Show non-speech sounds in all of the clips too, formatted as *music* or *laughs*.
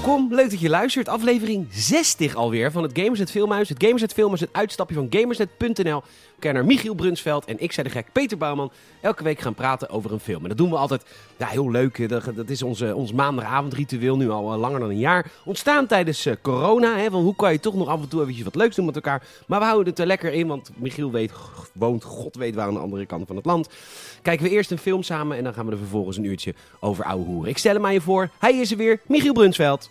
Welkom, leuk dat je luistert. Aflevering 60 alweer van het Gamersnet Filmhuis. Het Gamersnet Filmhuis, het uitstapje van gamersnet.nl. Kenner Michiel Brunsveld en ik, zei de gek, Peter Bouwman. Elke week gaan praten over een film. En dat doen we altijd, ja, heel leuk. Dat, is onze, ons maandagavondritueel, nu al eh, langer dan een jaar. Ontstaan tijdens eh, corona, hè, hoe kan je toch nog af en toe eventjes wat leuks doen met elkaar. Maar we houden het er lekker in, want Michiel weet, woont, god weet waar aan de andere kant van het land. Kijken we eerst een film samen en dan gaan we er vervolgens een uurtje over ouwe hoeren. Ik stel hem aan je voor, hij is er weer, Michiel Brunsveld.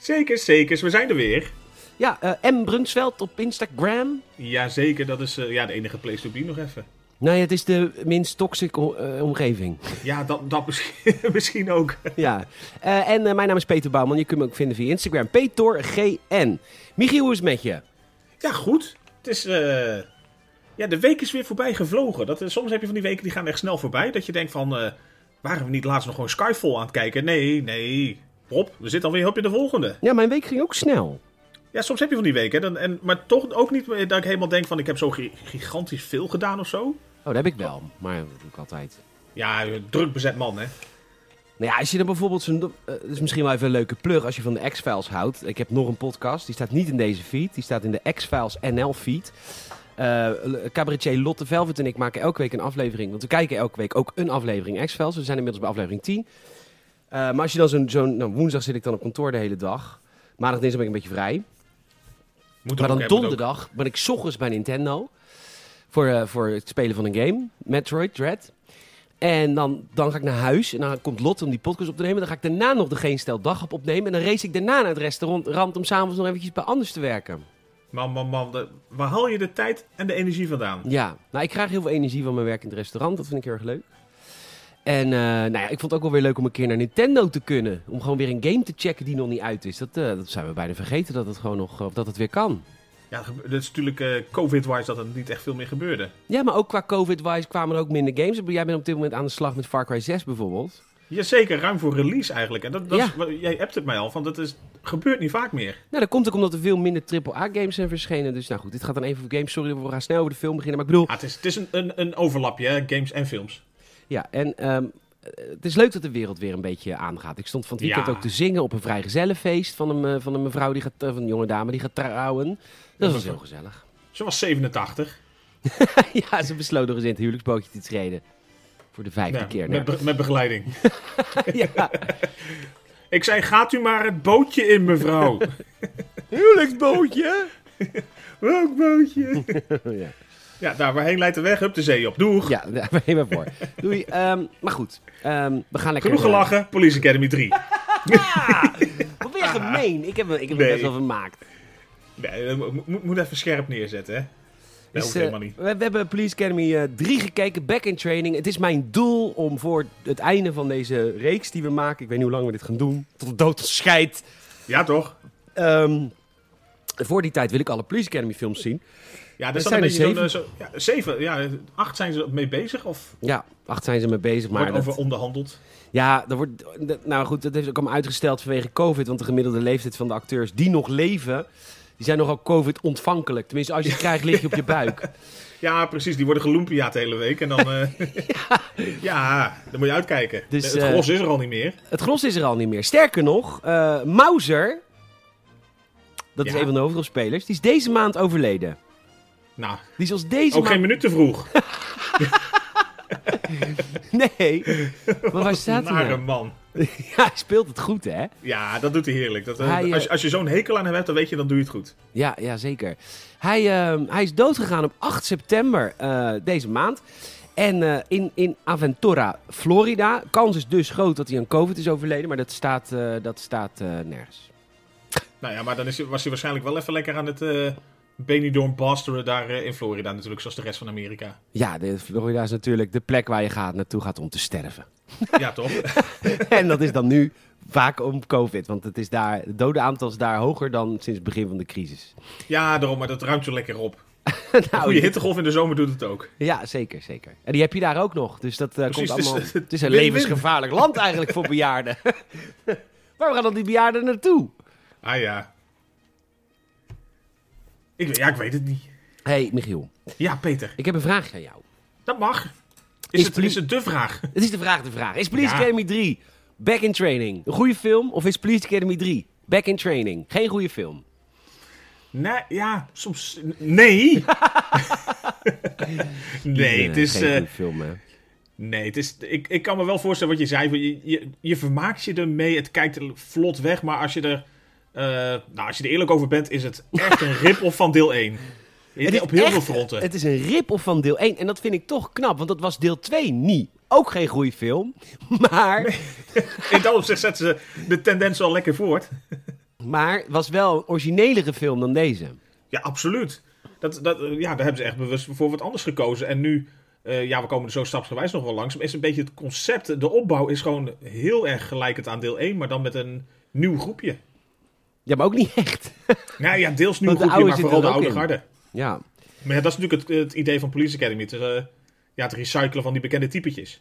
Zeker, zeker. We zijn er weer. Ja, eh, M. Brunsveld op Instagram. Jazeker, dat is eh, ja, de enige place to be nog even. Nee, het is de minst toxic eh, omgeving. Ja, dat, dat misschien, *laughs* misschien ook. ja. En mijn naam is Peter Bouwman. Je kunt me ook vinden via Instagram. PetorGN. Michiel, hoe is het met je? Ja, goed. Het is... Ja, de week is weer voorbij gevlogen. Dat, soms heb je van die weken die gaan echt snel voorbij. Dat je denkt van... waren we niet laatst nog gewoon Skyfall aan het kijken? Nee, nee. Rob, we zitten alweer op in de volgende. Ja, mijn week ging ook snel. Ja, soms heb je van die weken. Dan, en, maar toch ook niet dat ik helemaal denk van... Ik heb zo gi- gigantisch veel gedaan of zo. Oh, dat heb ik wel. Maar dat doe ik altijd. Ja, druk bezet man, hè. Nou ja, als je dan bijvoorbeeld zo'n... eh, dat is misschien wel even een leuke plug als je van de X-Files houdt. Ik heb nog een podcast. Die staat niet in deze feed. Die staat in de X-Files NL feed. Eh cabaretier Lotte Velvet en ik maken elke week een aflevering. Want we kijken elke week ook een aflevering X-Files. We zijn inmiddels bij aflevering 10. Eh, maar als je dan zo'n... zo'n nou, woensdag zit ik dan op kantoor de hele dag. Maandag, dinsdag ben ik een beetje vrij. Moet Maar dan donderdag ben ik 's ochtends bij Nintendo. Voor, eh, voor het spelen van een game. Metroid Dread. En dan, dan ga ik naar huis. En dan komt Lot om die podcast op te nemen. Dan ga ik daarna nog de Geen Stel Dag op opnemen. En dan race ik daarna naar het restaurant rand om s'avonds nog eventjes bij anders te werken. Man, man, man. de- waar haal je de tijd en de energie vandaan? Ja, nou ik krijg heel veel energie van mijn werk in het restaurant. Dat vind ik heel erg leuk. En eh, nou ja, ik vond het ook wel weer leuk om een keer naar Nintendo te kunnen. Om gewoon weer een game te checken die nog niet uit is. Dat, eh, dat zijn we bijna vergeten dat het gewoon nog, of dat het weer kan. Ja, dat is natuurlijk eh, covid-wise dat er niet echt veel meer gebeurde. Ja, maar ook qua COVID-wise kwamen er ook minder games. Jij bent op dit moment aan de slag met Far Cry 6 bijvoorbeeld. Jazeker, ruim voor release eigenlijk. En dat, dat Ja. is, jij hebt het mij al, van dat is, gebeurt niet vaak meer. Nou, dat komt ook omdat er veel minder AAA-games zijn verschenen. Dus nou goed, dit gaat dan even voor games. Sorry, we gaan snel over de film beginnen. Maar ik bedoel, het is, het is een, een, een overlapje, hè? games en films. Ja, en ehm, het is leuk dat de wereld weer een beetje aangaat. Ik stond van het weekend Ja. ook te zingen op een vrijgezellenfeest van een, eh, van een mevrouw, die gaat, eh, van een jonge dame die gaat trouwen. Dat was heel gezellig. Ze was 87. *laughs* ja, ze besloot nog eens in het huwelijksbootje te treden. Voor de vijfde Ja, keer. met, be- met begeleiding. *laughs* ja, *laughs* Ik zei, gaat u maar het bootje in, mevrouw. huwelijksbootje! Welk bootje? ja. Ja, daar waarheen leidt de weg, hup de zee op. Doeg. Ja, daar ben je maar voor. Doei. Ehm, maar goed, ehm, we gaan lekker... Genoeg gelachen, Police Academy 3. *laughs* Wat ben je gemeen? Ik heb, ik heb Nee. best wel vermaakt. Nee, dat mo- moet, moet even scherp neerzetten, hè. Eh, helemaal niet. we, we hebben Police Academy eh 3 gekeken, Back in Training. Het is mijn doel om voor het einde van deze reeks die we maken... Ik weet niet hoe lang we dit gaan doen. Tot de dood scheidt. Ja, toch? Ehm, voor die tijd wil ik alle Police Academy films zien. Ja, Er zijn er eh, Zo, ja, zeven, ja, acht zijn ze mee bezig of Ja, acht zijn ze mee bezig. Maar wordt dat- over onderhandeld. Ja, er wordt, dat- nou goed, dat heeft ook allemaal uitgesteld vanwege COVID. Want de gemiddelde leeftijd van de acteurs die nog leven... die zijn nogal COVID-ontvankelijk. Tenminste, als je het *laughs* krijgt, lig je op je buik. Ja, precies. Die worden geloempiaat de hele week. En dan... eh, *laughs* ja. dan moet je uitkijken. Dus, het eh, gros is er al niet meer. Het gros is er al niet meer. Sterker nog, eh Mauser... Dat is een van de hoofdrolspelers. Die is deze maand overleden. Nou, Die is als deze ook geen minuut te vroeg. *laughs* Nee. Maar waar staat hij Nare nou? man. *laughs* Ja, hij speelt het goed, hè? Ja, dat doet hij heerlijk. Dat, eh, Hij, eh, als, je- als je zo'n hekel aan hem hebt, dan weet je, dan doe je het goed. Ja, ja zeker. Hij, ehm, hij is doodgegaan op 8 september eh, deze maand. En in, in Aventura, Florida. Kans is dus groot dat hij aan COVID is overleden. Maar dat staat, dat staat nergens. Nou ja, maar dan is, was hij waarschijnlijk wel even lekker aan het eh Benidorm basteren daar eh, in Florida natuurlijk, zoals de rest van Amerika. Ja, de, Florida is natuurlijk de plek waar je gaat, naartoe gaat om te sterven. Ja, toch? *laughs* en dat is dan nu vaak om COVID. Want het, is daar, het dodenaantal is daar hoger dan sinds het begin van de crisis. Ja, daarom, maar dat ruimt zo lekker op. *laughs* nou, Goede hittegolf in de zomer doet het ook. Ja, zeker, zeker. En die heb je daar ook nog. Dus dat eh, komt Precies, is- allemaal... Het is een levensgevaarlijk land eigenlijk voor bejaarden. *laughs* Waar gaan dan die bejaarden naartoe? Ah ja. Ik, weet- ja, ik weet het niet. hey, Michiel. Ja, Peter. Ik heb een vraag aan jou. Dat mag. Is, Is het, is het de vraag? Het is de vraag de vraag. Is Police Ja. Academy 3 Back in Training. Een goede film of is Police Academy 3? Back in Training. Geen goede film. Nee, ja, soms... Nee! *laughs* nee, het is... Geen eh, goede film, hè. nee, het is... Ik, ik kan me wel voorstellen wat je zei. Je, je, je vermaakt je ermee, het kijkt vlot weg. Maar als je er... eh, nou, als je er eerlijk over bent, is het echt een rip-off van deel 1. *laughs* Het is op heel echt- veel fronten. Het is een rip-off van deel 1. En dat vind ik toch knap, want dat was deel 2 niet. Ook geen goede film. *laughs* Maar, *laughs* In dat opzicht zetten ze de tendens al lekker voort. maar was wel een originelere film dan deze. Ja, absoluut. Dat, dat, eh, ja, daar hebben ze echt bewust voor wat anders gekozen. En nu, eh, ja, we komen er zo stapsgewijs nog wel langs. Maar is een beetje het concept, de opbouw is gewoon heel erg gelijkend aan deel 1, maar dan met een nieuw groepje. Ja, maar ook niet echt. *laughs* Nou ja, deels Want de groepje, maar vooral de oude in. garde. Ja. Maar ja, dat is natuurlijk het, het idee van Police Academy. Het, is, eh, ja, het recyclen van die bekende typetjes.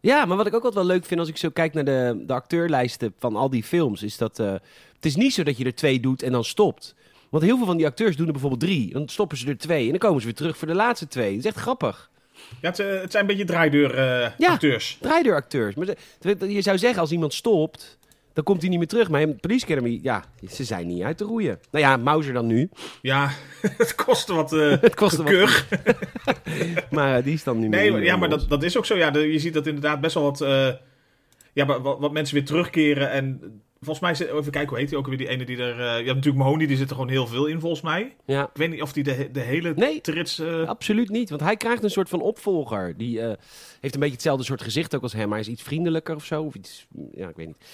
Ja, maar wat ik ook altijd wel leuk vind als ik zo kijk naar de, de acteurlijsten van al die films, is dat eh, het is niet zo dat je er twee doet en dan stopt. Want heel veel van die acteurs doen er bijvoorbeeld drie. Dan stoppen ze er twee en dan komen ze weer terug voor de laatste twee. Dat is echt grappig. Ja, het, eh, het zijn een beetje draaideur eh, Ja. acteurs. Draaideuracteurs. Maar de- je zou zeggen, als iemand stopt, dan komt hij niet meer terug. Maar in Police Academy, ja, ze zijn niet uit te roeien. Nou ja, Mauser dan nu. Ja, *laughs* het kostte wat eh *laughs* Het kostte wat. *laughs* Maar eh, die is dan niet meer. Nee, meer ja, maar dat, dat is ook zo. Ja, de- je ziet dat inderdaad best wel wat, eh, ja, wat, wat- mensen weer terugkeren. En volgens mij, zit- even kijken, hoe heet die ook weer? Die ene die er... je hebt natuurlijk Mahoney, die zit er gewoon heel veel in, volgens mij. Ja, Ik weet niet of die de, de hele Nee. trits... absoluut niet. Want hij krijgt een soort van opvolger. Die heeft een beetje hetzelfde soort gezicht ook als hem. Maar hij is iets vriendelijker of zo. Of iets, ja, ik weet niet.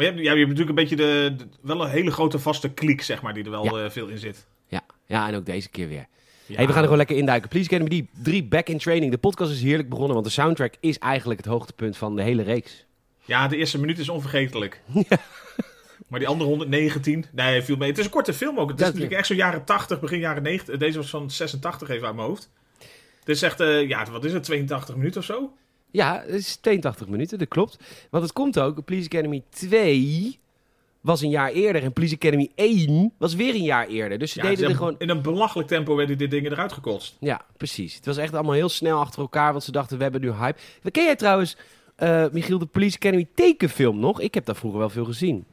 Maar je hebt, ja, je hebt natuurlijk een beetje de, de- wel een hele grote vaste kliek, zeg maar, die er wel Ja. eh, veel in zit. Ja, ja en ook deze keer weer. Ja. Hey, we gaan er gewoon lekker induiken. Please Academy die 3 Back in Training. De podcast is heerlijk begonnen, want de soundtrack is eigenlijk het hoogtepunt van de hele reeks. Ja, de eerste minuut is onvergetelijk. *laughs* Maar die andere 119, nee, viel mee. Het is een korte film ook. Het is Dat- natuurlijk echt zo jaren 80, begin jaren 90. Deze was van 86 even uit mijn hoofd. Het is echt, eh, ja, wat is het, 82 minuten of zo? Ja, het is 82 minuten, dat klopt. Want het komt ook, Police Academy 2 was een jaar eerder en Police Academy 1 was weer een jaar eerder. Dus ze Ja, deden ze er gewoon... In een belachelijk tempo werden dit dingen eruit gekotst. Ja, precies. Het was echt allemaal heel snel achter elkaar, want ze dachten, we hebben nu hype. Ken jij trouwens, eh, Michiel, de Police Academy tekenfilm nog? Ik heb daar vroeger wel veel gezien.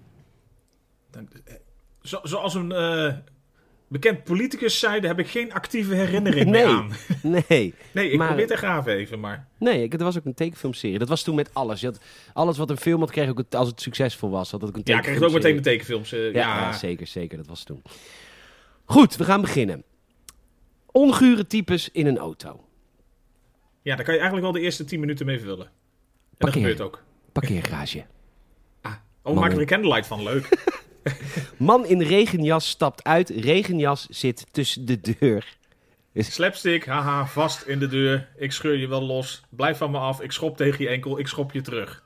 Zo, zoals een eh, bekend politicus zei, daar heb ik geen actieve herinnering Nee. meer aan. *laughs* Nee, Nee, ik Maar- probeer te graven even, maar... nee, ik, er was ook een tekenfilmserie. Dat was toen met alles. Je had, alles wat een film had, kreeg ook het- als het succesvol was, had het ook een Ja, kreeg het ook meteen de tekenfilms. eh, Ja, ja, ja, zeker, zeker. Dat was toen. Goed, we gaan beginnen. Ongure types in een auto. ja, daar kan je eigenlijk wel de eerste 10 minuten mee vullen. En dat Parkeer. gebeurt ook. Parkeergarage. Ah, oh, maken er een candlelight van, leuk. *laughs* *laughs* Man in regenjas stapt uit. Regenjas zit tussen de deur. *laughs* Slapstick, haha, vast in de deur. Ik scheur je wel los. Blijf van me af. Ik schop tegen je enkel. Ik schop je terug.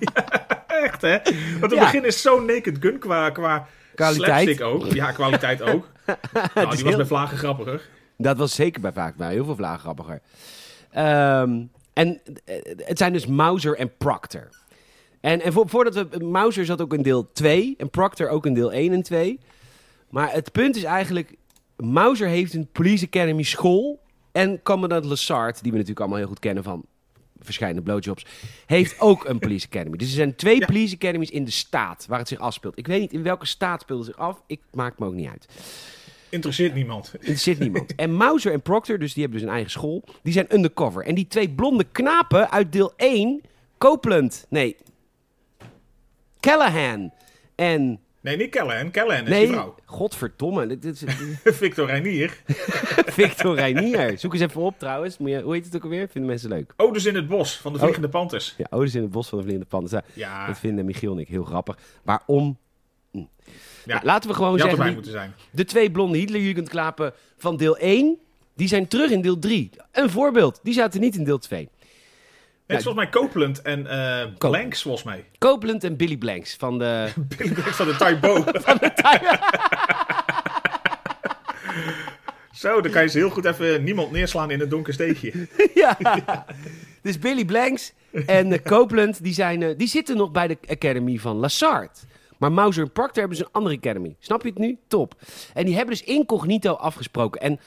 Ja, *laughs* echt, hè? Want het Ja. begin is zo naked gun qua, qua Kwaliteit. slapstick ook. Ja, kwaliteit ook. nou, die was heel- bij Vlagen grappiger. Dat was zeker bij vaak bij heel veel vlagen grappiger. Ehm, en eh, het zijn dus Mauser en Proctor. En, en vo- voordat we... Mauser zat ook in deel 2 en Proctor ook in deel 1 en 2. Maar het punt is eigenlijk... Mauser heeft een Police Academy school. En Commandant Lassard, die we natuurlijk allemaal heel goed kennen van verschillende blowjobs, heeft ook een Police Academy. Dus er zijn twee Ja. Police Academies in de staat waar het zich afspeelt. Ik weet niet in welke staat speelt het zich af. Ik maak me ook niet uit. Interesseert niemand. Er zit niemand. En Mauser en Proctor, dus die hebben dus een eigen school, die zijn undercover. En die twee blonde knapen uit deel 1, Copeland, nee, Callahan en... Nee, niet Callahan. Callahan is nee, die vrouw. godverdomme, dit is *laughs* Victor Reinier. *laughs* Victor Reinier. Zoek eens even op trouwens. Moet je, hoe heet het ook alweer? Vinden mensen leuk. Odes in het bos van de Oh. Vliegende Panthers. Ja, Odes in het bos van de vliegende. Ja, Ja, Dat vinden Michiel en ik heel grappig. Waarom? Hm. Ja. Nou, laten we gewoon zeggen... die- moeten zijn. De twee blonde Hitlerjugendklapen van deel 1, die zijn terug in deel 3. Een voorbeeld, die zaten niet in deel 2. Nee, het is volgens mij Copeland en eh Blanks, volgens mij. Copeland en Billy Blanks van de... *laughs* Billy Blanks van de Taibo. *laughs* *laughs* Zo, dan kan je ze heel goed even niemand neerslaan in een donker steegje. ja. Dus Billy Blanks en eh, Copeland, die, zijn, eh, die zitten nog bij de Academy van Lassard. Maar Mauser en Proctor hebben dus een andere Academy. Snap je het nu? Top. En die hebben dus incognito afgesproken. En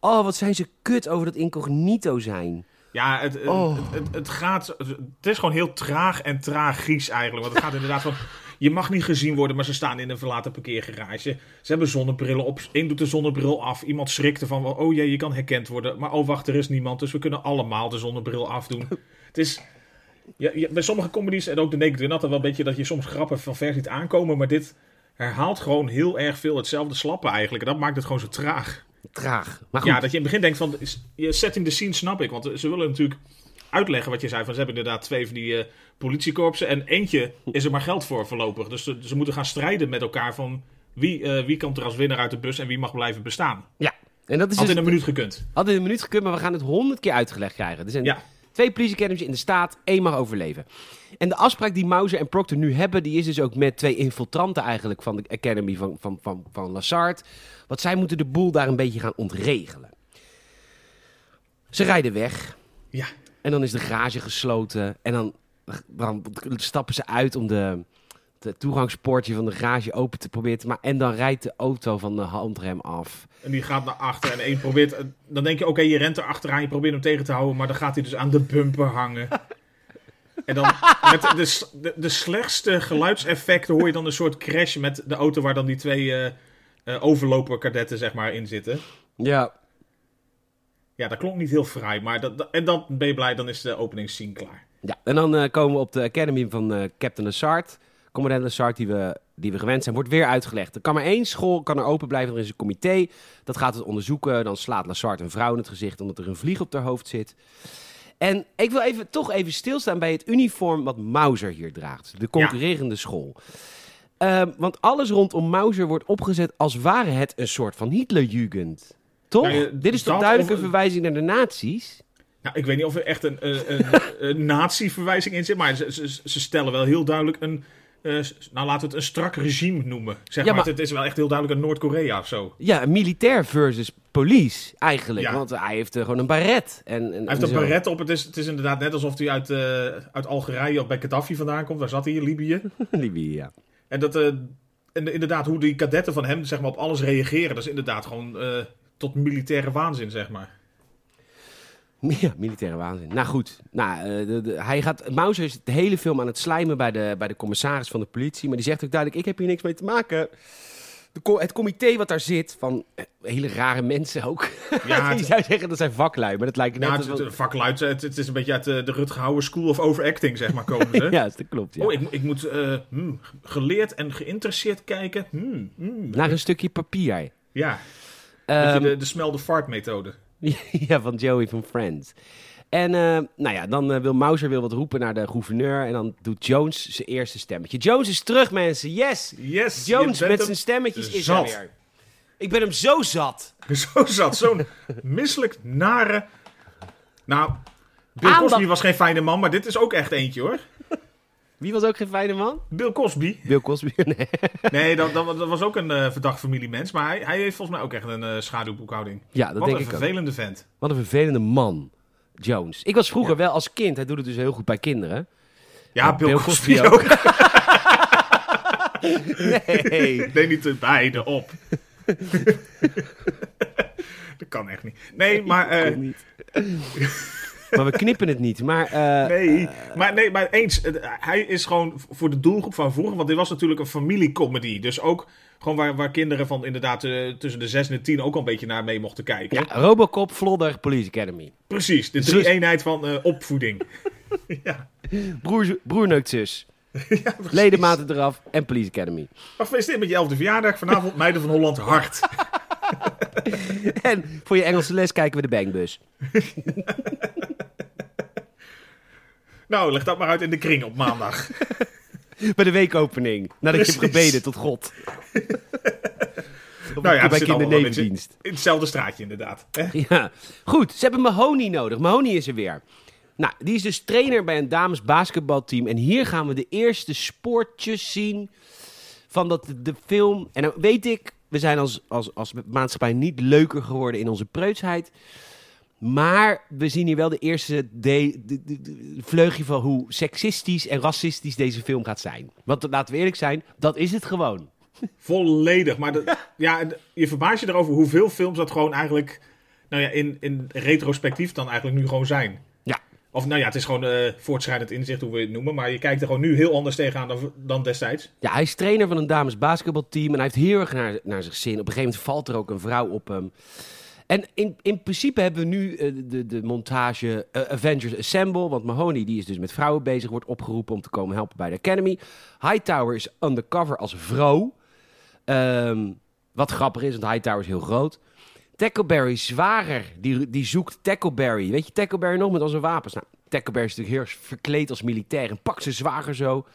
oh, wat zijn ze kut over dat incognito zijn. Ja, het, het- Oh. het, het, het gaat. Het is gewoon heel traag en tragisch eigenlijk. Want het gaat inderdaad van. Je mag niet gezien worden, maar ze staan in een verlaten parkeergarage. Ze hebben zonnebrillen op. Eén doet de zonnebril af. Iemand schrikt ervan. Oh jee, je kan herkend worden. Maar oh wacht, er is niemand. Dus we kunnen allemaal de zonnebril afdoen. Het is. Ja, ja, bij sommige comedies en ook de Naked Gun had er wel een beetje dat je soms grappen van ver ziet aankomen. Maar dit herhaalt gewoon heel erg veel hetzelfde slappen eigenlijk. En dat maakt het gewoon zo traag. Traag. Maar goed. Ja, dat je in het begin denkt van, je setting the scene snap ik. Want ze willen natuurlijk uitleggen wat je zei. Van, ze hebben inderdaad twee van die eh, politiekorpsen. En eentje is er maar geld voor voorlopig. Dus ze, ze moeten gaan strijden met elkaar van wie, eh, wie komt er als winnaar uit de bus en wie mag blijven bestaan. Ja. En dat is Had dus, in een minuut gekund. had in een minuut gekund, maar we gaan het honderd keer uitgelegd krijgen. Er zijn Ja, twee police academies in de staat, één mag overleven. En de afspraak die Mauser en Proctor nu hebben, die is dus ook met twee infiltranten eigenlijk van de academy van, van, van, van Lassard. Want zij moeten de boel daar een beetje gaan ontregelen. Ze rijden weg. ja. En dan is de garage gesloten. En dan, dan stappen ze uit om de, de toegangspoortje van de garage open te proberen te maken. En dan rijdt de auto van de handrem af. En die gaat naar achter en één probeert... eh, Dan denk je, oké, je rent er achteraan, je probeert hem tegen te houden. Maar dan gaat hij dus aan de bumper hangen. En dan *laughs* met de, de, de slechtste geluidseffecten hoor je dan een soort crash met de auto waar dan die twee eh eh, overloper kadetten zeg maar in zitten. Ja, Ja, dat klonk niet heel fraai, maar dat, dat- en dan ben je blij, dan is de openingsscene klaar. ja. en dan eh, komen we op de academy van eh, Captain Lassard. Commandant Lassard, die we, die we gewend zijn, wordt weer uitgelegd. Er kan maar één school, kan er open blijven. Er is een comité, dat gaat het onderzoeken. Dan slaat Lassard een vrouw in het gezicht omdat er een vlieg op haar hoofd zit. En ik wil even, toch even stilstaan bij het uniform wat Mauser hier draagt. De concurrerende school. Ehm, want alles rondom Mauser wordt opgezet als ware het een soort van Hitlerjugend. Toch? Dit is toch dat duidelijk of- een verwijzing naar de nazi's? Nou, ik weet niet of er echt een, een, een, *laughs* een nazi-verwijzing in zit, maar ze, ze, ze stellen wel heel duidelijk een, nou laten we het een strak regime noemen. Zeg Ja, maar, maar- het is wel echt heel duidelijk een Noord-Korea of zo. Ja, militair versus police eigenlijk. Ja. Want hij heeft eh, gewoon een baret. En, en, Hij heeft een baret op, het is, het is inderdaad net alsof hij uit, eh, uit Algerije of bij Gaddafi vandaan komt. Daar zat hij in Libië. *laughs* Libië, ja. En dat, eh, en inderdaad, hoe die kadetten van hem zeg maar, op alles reageren, dat is inderdaad gewoon eh, tot militaire waanzin, zeg maar. *laughs* Ja, militaire waanzin. Nou goed, nou, eh, de, de- hij gaat, Mauser is de hele film aan het slijmen bij de, bij de commissaris van de politie. Maar die zegt ook duidelijk, ik heb hier niks mee te maken. De, het comité wat daar zit, van eh, hele rare mensen ook. Ja, *laughs* die zou zeggen dat zijn vaklui, maar dat lijkt net ja, als het, wel- het het, het is een beetje uit de, de Rutger Hauer School of Overacting, zeg maar, komen *laughs* ze. Ja, dat klopt. Ja. Oh, ik, ik moet eh, hmm, geleerd en geïnteresseerd kijken. Hmm, hmm. Naar een stukje papier. Ja, beetje de, de smell the fart methode. *laughs* ja, van Joey van Friends. En eh, nou ja, dan eh, wil Mauser wil wat roepen naar de gouverneur. En dan doet Jones zijn eerste stemmetje. Jones is terug, mensen. Yes! Yes, Jones met zijn stemmetjes is zat. er weer. Ik ben hem zo zat. *laughs* zo zat. Zo'n *laughs* misselijk nare... Nou, Bill. Cosby was geen fijne man, maar dit is ook echt eentje hoor. Wie was ook geen fijne man? Bill Cosby. Bill Cosby. *laughs* Nee. Nee, dat, dat, dat was ook een eh, verdacht familiemens. Maar hij, hij heeft volgens mij ook echt een eh, schaduwboekhouding. Ja, dat Wat denk een ik ook. vervelende vent. Wat een vervelende man. Jones. Ik was vroeger Ja. wel als kind. Hij doet het dus heel goed bij kinderen. Ja, Bill, Bill Cosby, Cosby ook. *laughs* Nee. *laughs* Nee, niet de beide op. dat kan echt niet. Nee, maar... eh, niet. Maar we knippen het niet. Maar eh, Nee, maar, nee, maar eens. Hij is gewoon voor de doelgroep van vroeger. Want dit was natuurlijk een familiecomedy. Dus ook gewoon waar, waar kinderen van inderdaad eh, tussen de 6 en de 10 ook al een beetje naar mee mochten kijken. ja, Robocop, Vlodder, Police Academy. Precies, de Zus- drie-eenheid van eh, opvoeding. *laughs* ja. Broer, broer neukt zus. *laughs* ja. Ledematen eraf en Police Academy. Gefeliciteerd met je elfde verjaardag. Vanavond *laughs* Meiden van Holland hard. En voor je Engelse les kijken we de Bangbus. Nou, leg dat maar uit in de kring op maandag. *laughs* Bij de weekopening. Nadat je hebt gebeden tot God. *laughs* Nou ja, bij kindernevendienst. In hetzelfde straatje inderdaad. Hè? Ja, goed. Ze hebben Mahoney nodig. Mahoney is er weer. Nou, die is dus trainer bij een dames basketbalteam. En hier gaan we de eerste spoortjes zien van dat de film... En dan weet ik, we zijn als, als, als maatschappij niet leuker geworden in onze preutsheid. Maar we zien hier wel de eerste de, de, de- de vleugje van hoe seksistisch en racistisch deze film gaat zijn. Want laten we eerlijk zijn, dat is het gewoon. Volledig. Maar *laughs* ja, je verbaast je erover hoeveel films dat gewoon eigenlijk... Nou ja, in, in retrospectief dan eigenlijk nu gewoon zijn. Ja, Of nou ja, het is gewoon eh voortschrijdend inzicht, hoe we het noemen. Maar je kijkt er gewoon nu heel anders tegenaan dan, dan destijds. Ja, hij is trainer van een dames basketbalteam en hij heeft heel erg naar, naar zich zin. Op een gegeven moment valt er ook een vrouw op hem. En in, in principe hebben we nu eh, de, de montage eh, Avengers Assemble. Want Mahoney die is dus met vrouwen bezig, wordt opgeroepen om te komen helpen bij de Academy. Hightower is undercover als vrouw. Ehm, wat grappig is, want Hightower is heel groot. Tackleberry zwager, die, die zoekt Tackleberry. Weet je Tackleberry nog met al zijn wapens? Nou, Tackleberry is natuurlijk heel verkleed als militair en pakt zijn zwager zo.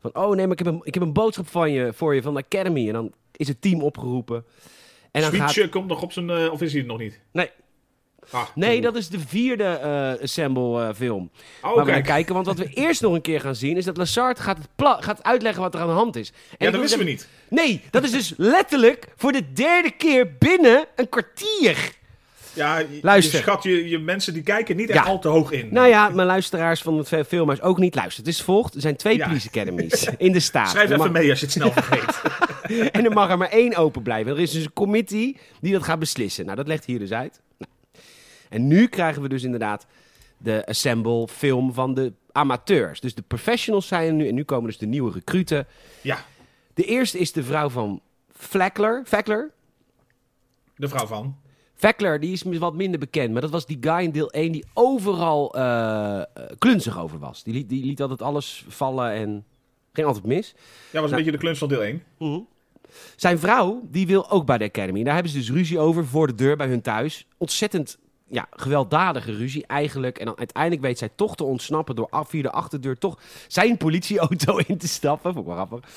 Van, oh nee, maar ik heb een, ik heb een boodschap van je, voor je van de Academy. En dan is het team opgeroepen. En dan Switch gaat... komt nog op zijn... eh, of is hij het nog niet? Nee, Ah, nee, dat is de vierde eh, Assemble eh, film. Oh, waar we naar kijken. Want wat we *laughs* eerst nog een keer gaan zien, is dat Lazard gaat, het gaat uitleggen wat er aan de hand is. En Ja, dat wisten we niet. Nee, dat is dus letterlijk voor de derde keer binnen een kwartier. Ja, je, Luister. je schat je, je mensen die kijken niet Ja. echt al te hoog in. Nou ja, mijn luisteraars van het filmhuis ook niet luisteren. Het is volgt. Er zijn twee Ja. police academies in de staat. Schrijf even mag- mee als je het snel *laughs* vergeet. En er mag er maar één open blijven. Er is dus een committee die dat gaat beslissen. Nou, dat legt hier dus uit. Nou. En nu krijgen we dus inderdaad de assemble film van de amateurs. Dus de professionals zijn er nu. En nu komen dus de nieuwe recruten. ja, De eerste is de vrouw van Fleckler. Fleckler? de vrouw van. Fleckler, die is wat minder bekend. Maar dat was die guy in deel 1 die overal eh, klunzig over was. Die liet, die liet altijd alles vallen en ging altijd mis. Ja, was een Nou. beetje de kluns van deel 1. Zijn vrouw, die wil ook bij de Academy. Daar hebben ze dus ruzie over voor de deur bij hun thuis. Ontzettend ja, gewelddadige ruzie eigenlijk. En dan uiteindelijk weet zij toch te ontsnappen door af- via de achterdeur toch zijn politieauto *laughs* in te stappen. Vond ik wel grappig.